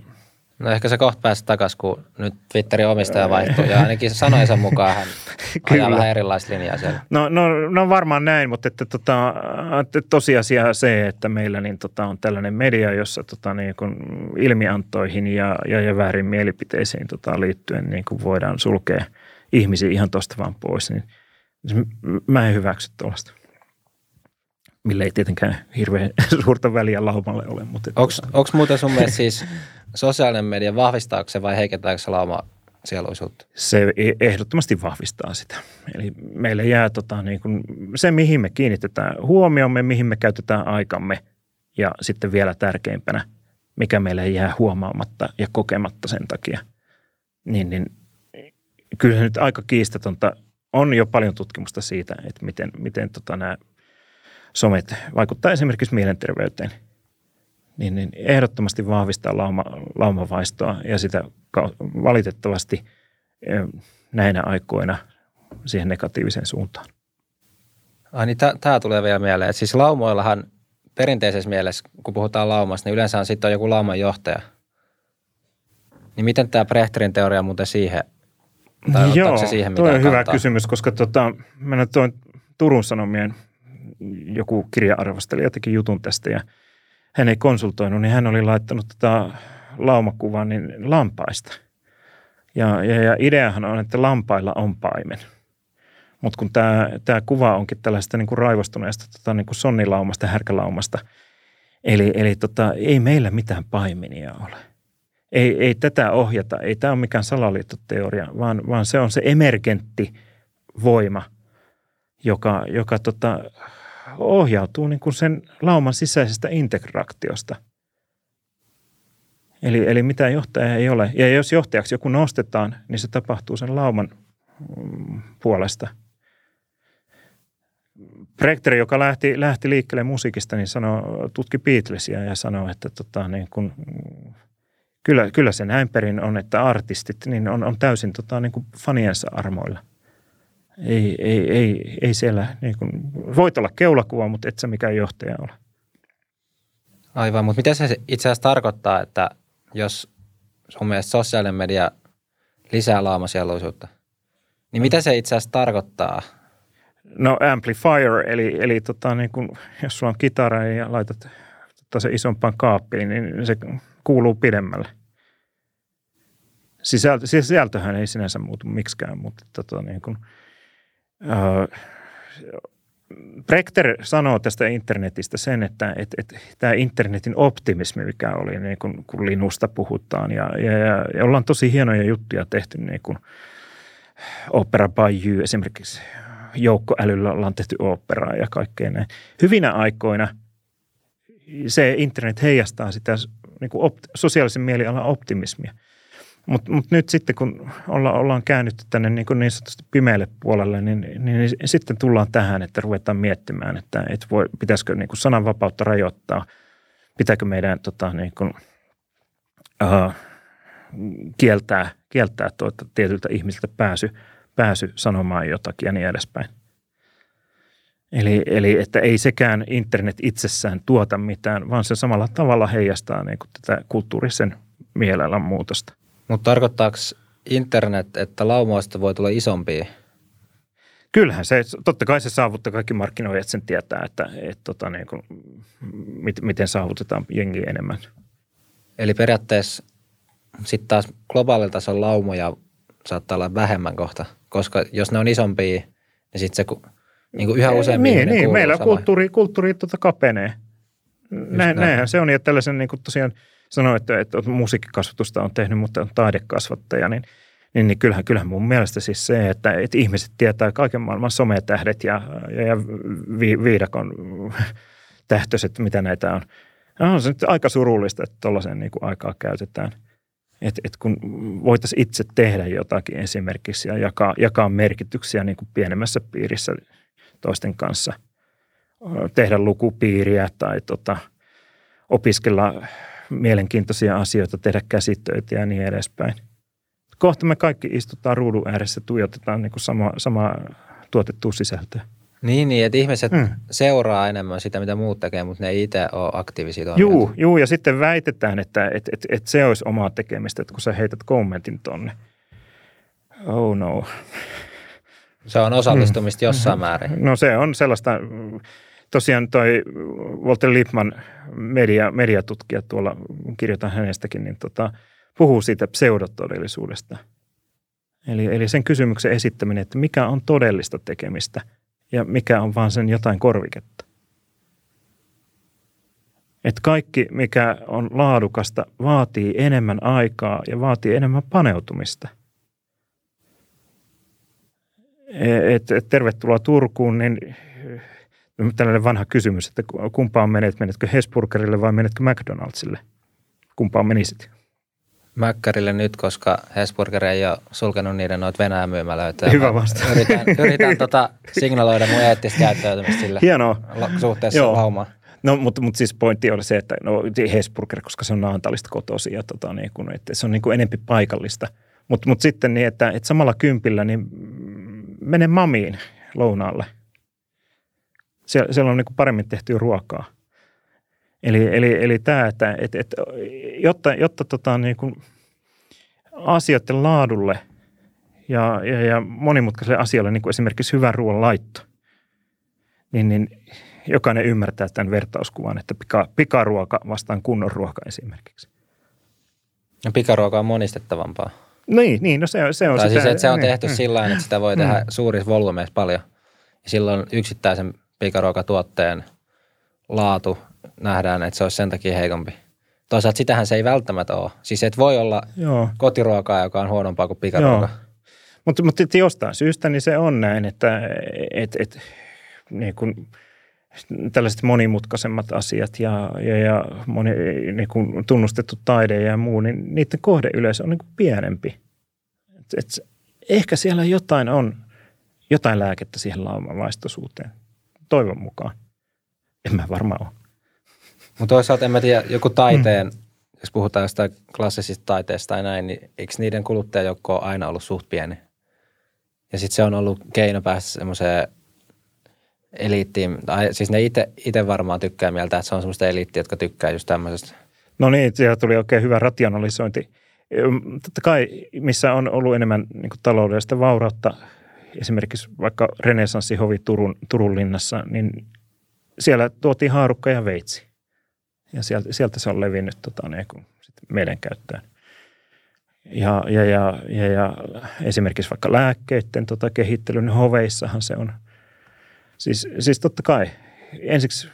No ehkä se kohta pääsi takaisin, kun nyt Twitterin omistaja vaihtui ja ainakin sanoinsa mukaan hän [LAUGHS] ajaa vähän erilaista linjaa siellä. No, no, no varmaan näin, mutta että, tota, että tosiasia se, että meillä niin, tota, on tällainen media, jossa tota, niin kun ilmiantoihin ja, ja, ja väärin mielipiteisiin tota, liittyen niin kun voidaan sulkea ihmisiä ihan tuosta vaan pois, niin mä en hyväksy tuollaista millä ei tietenkään hirveän [LAUGHS] suurta väliä laumalle ole. Onko muuten sun mielestä siis sosiaalinen media, vahvistaako se vai heikentääkö se lauma sieluisuutta? Se e- ehdottomasti vahvistaa sitä. Eli meille jää tota, niin kuin se, mihin me kiinnitetään huomiomme, mihin me käytetään aikamme ja sitten vielä tärkeimpänä, mikä meille jää huomaamatta ja kokematta sen takia. Niin, niin kyllä se nyt aika kiistatonta on jo paljon tutkimusta siitä, että miten, miten tota nämä somet vaikuttaa esimerkiksi mielenterveyteen – niin, niin ehdottomasti vahvistaa lauma, laumavaistoa ja sitä valitettavasti näinä aikoina siihen negatiiviseen suuntaan. Ai niin, tämä tulee vielä mieleen. Siis laumoillahan perinteisessä mielessä, kun puhutaan laumasta, niin yleensä on sitten joku lauman johtaja. Niin miten tämä Brechterin teoria muuten siihen, tai Joo, se siihen toi on hyvä kysymys, koska tota, mä toin Turun Sanomien joku kirja-arvostelija teki jutun tästä ja – hän ei konsultoinut, niin hän oli laittanut tätä laumakuvan niin lampaista. Ja, ja, ja ideahan on, että lampailla on paimen. Mutta kun tämä, kuva onkin tällaista niin kuin raivostuneesta tota, niin kuin sonnilaumasta, härkälaumasta, eli, eli tota, ei meillä mitään paimenia ole. Ei, ei tätä ohjata, ei tämä ole mikään salaliittoteoria, vaan, vaan se on se emergentti voima, joka, joka tota, ohjautuu niin kuin sen lauman sisäisestä integraktiosta. Eli, eli mitään johtajaa ei ole. Ja jos johtajaksi joku nostetaan, niin se tapahtuu sen lauman mm, puolesta. Brechter, joka lähti, lähti liikkeelle musiikista, niin sanoi, tutki Beatlesia ja sanoi, että tota, niin kun, kyllä, kyllä se näin perin on, että artistit niin on, on täysin tota, niin faniensa armoilla – ei, ei, ei, ei siellä, niin kuin, voit olla keulakuva, mutta et sä mikään johtaja ole. Aivan, mutta mitä se itse asiassa tarkoittaa, että jos sun mielestä sosiaalinen media lisää laamasieluisuutta, niin mitä se itse asiassa tarkoittaa? No amplifier, eli, eli tota, niin kun, jos sulla on kitara ja laitat tota, se isompaan kaappiin, niin se kuuluu pidemmälle. Sisältö, sisältöhän ei sinänsä muutu miksikään, mutta tota, niin kun, Brechter sanoo tästä internetistä sen, että, että, että tämä internetin optimismi, mikä oli niin kun, kun Linusta puhutaan ja, ja, ja, ja ollaan tosi hienoja juttuja tehty niin kuin Opera Bayou esimerkiksi joukkoälyllä ollaan tehty operaa ja kaikkea näin. Hyvinä aikoina se internet heijastaa sitä niin kuin op, sosiaalisen mielialan optimismia – mutta mut nyt sitten, kun olla, ollaan käännytty tänne niin, kuin niin sanotusti pimeälle puolelle, niin, niin, niin sitten tullaan tähän, että ruvetaan miettimään, että, että voi, pitäisikö niin kuin sananvapautta rajoittaa, pitääkö meidän tota, niin kuin, uh, kieltää, kieltää tuota, tietyltä ihmisiltä pääsy, pääsy sanomaan jotakin ja niin edespäin. Eli, eli että ei sekään internet itsessään tuota mitään, vaan se samalla tavalla heijastaa niin kuin tätä kulttuurisen mielialan muutosta. Mutta tarkoittaako internet, että laumoista voi tulla isompia? Kyllähän se, totta kai se saavuttaa, kaikki markkinoijat sen tietää, että et, tota, niin kuin, mit, miten saavutetaan jengi enemmän. Eli periaatteessa sitten taas globaalilla tasolla laumoja saattaa olla vähemmän kohta, koska jos ne on isompia, niin sitten se niin kuin yhä useammin Niin, niin meillä kulttuuri, kulttuuri tota kapenee. Näin, näin. Näinhän se on, ja tällaisen niin kuin tosiaan sanoin, että, musiikkikasvatusta on tehnyt, mutta on taidekasvattaja, niin, niin, niin kyllähän, kyllähän mun mielestä siis se, että, että ihmiset tietää kaiken maailman sometähdet ja, ja, ja vi, viidakon tähtöiset, mitä näitä on. No, on se nyt aika surullista, että tuollaisen niin aikaa käytetään. Että et kun voitaisiin itse tehdä jotakin esimerkiksi ja jakaa, jakaa merkityksiä niin kuin pienemmässä piirissä toisten kanssa, tehdä lukupiiriä tai tota, opiskella mielenkiintoisia asioita, tehdä käsitöitä ja niin edespäin. Kohta me kaikki istutaan ruudun ääressä, tuijotetaan niin sama, sama tuotettua sisältöä. Niin, niin, että ihmiset mm. seuraa enemmän sitä, mitä muut tekee, mutta ne ei itse ole aktiivisia. Juu, juu, ja sitten väitetään, että et, et, et se olisi omaa tekemistä, että kun sä heität kommentin tonne. Oh no. Se on osallistumista mm. jossain määrin. No se on sellaista, tosiaan toi Walter Lippmann, media, mediatutkija tuolla, kirjoitan hänestäkin, niin tota, puhuu siitä pseudotodellisuudesta. Eli, eli sen kysymyksen esittäminen, että mikä on todellista tekemistä – ja mikä on vaan sen jotain korviketta. Että kaikki, mikä on laadukasta, vaatii enemmän aikaa ja vaatii enemmän paneutumista. Et, et tervetuloa Turkuun, niin tällainen vanha kysymys, että kumpaan menet, menetkö Hesburgerille vai menetkö McDonaldsille? Kumpaan menisit? Mäkkärille nyt, koska Hesburger ei ole sulkenut niiden noita Venäjän myymälöitä. Hyvä vasta. Yritän, yritän tota signaloida mun eettistä käyttäytymistä sille Hienoa. suhteessa Joo. laumaan. No, mutta, mutta siis pointti oli se, että no, Hesburger, koska se on Naantalista kotoisin ja tota, niin kuin, että se on niin kuin enempi paikallista. Mutta mut sitten niin, että, että samalla kympillä niin mene mamiin lounaalle. Siellä, siellä on niin kuin paremmin tehty ruokaa. Eli, eli, eli tämä, että et, et, jotta, jotta tota, niin kuin asioiden laadulle ja, ja, ja monimutkaiselle asialle, niin kuin esimerkiksi hyvän ruoan laitto, niin, niin jokainen ymmärtää tämän vertauskuvan, että pika, pikaruoka vastaan kunnon ruoka esimerkiksi. No pikaruoka on monistettavampaa. Niin, niin no se, se on tai sitä. siis, että se on niin, tehty mm, sillä että sitä voi tehdä mm. suurissa volyymeissa paljon. Ja silloin yksittäisen pikaruokatuotteen laatu nähdään, että se olisi sen takia heikompi. Toisaalta sitähän se ei välttämättä ole. Siis et voi olla Joo. kotiruokaa, joka on huonompaa kuin pikaruoka. Mutta, mutta jostain syystä niin se on näin, että et, et, niin kuin tällaiset monimutkaisemmat asiat ja, ja, ja moni, niin kuin tunnustettu taide ja muu, niin niiden kohdeyleisö on niin pienempi. Et, et, ehkä siellä jotain on, jotain lääkettä siihen laumavaistoisuuteen. Toivon mukaan. En mä varmaan ole. Mutta toisaalta en mä tiedä, joku taiteen, mm. jos puhutaan jostain klassisista taiteesta tai näin, niin eikö niiden kuluttajajoukko ole aina ollut suht pieni? Ja sitten se on ollut keino päästä semmoiseen eliittiin, tai siis ne itse varmaan tykkää mieltä, että se on semmoista eliittiä, jotka tykkää just tämmöisestä. No niin, siellä tuli oikein hyvä rationalisointi. Totta kai, missä on ollut enemmän niin taloudellista vaurautta, esimerkiksi vaikka renesanssihovi Turun, Turun linnassa, niin siellä tuotiin haarukka ja veitsi. Ja sieltä, sieltä se on levinnyt tota, niin sit meidän käyttöön. Ja, ja, ja, ja, ja esimerkiksi vaikka lääkkeiden tota, kehittelyn niin hoveissahan se on. Siis, siis totta kai ensiksi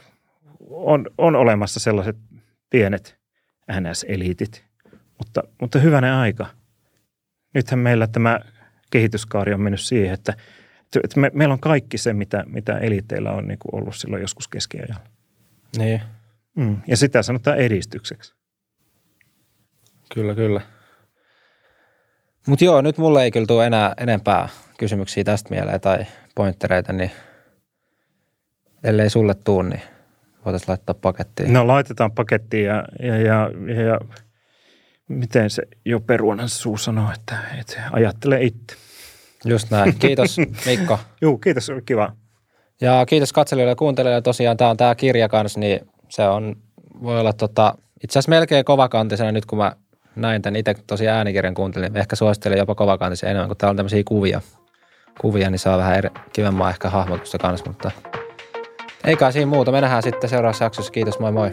on, on olemassa sellaiset pienet NS-eliitit, mutta, mutta hyvänä aika. Nythän meillä tämä kehityskaari on mennyt siihen, että, että me, meillä on kaikki se, mitä, mitä eliiteillä on niin kuin ollut silloin joskus keskiajalla. Niin. Mm. Ja sitä sanotaan edistykseksi. Kyllä, kyllä. Mutta joo, nyt mulle ei kyllä tule enää enempää kysymyksiä tästä mieleen tai pointtereita, niin ellei sulle tuu, niin voitaisiin laittaa pakettiin. No laitetaan pakettiin ja, ja, ja, ja, ja miten se jo peruonan suu sanoo, että, että ajattele itse. Just näin. Kiitos Mikko. [LAUGHS] Joo, kiitos, oli kiva. Ja kiitos katselijoille ja kuuntelijoille. Tosiaan tämä on tämä kirja kanssa, niin se on, voi olla tota, itse asiassa melkein kovakantisena nyt, kun mä näin tämän itse tosi äänikirjan kuuntelin. Ehkä suosittelen jopa kovakantisen enemmän, kun täällä on tämmöisiä kuvia. Kuvia, niin saa vähän eri, kivemmaa ehkä hahmotusta kanssa, mutta ei kai siinä muuta. Me nähdään sitten seuraavassa jaksossa. Kiitos, moi moi.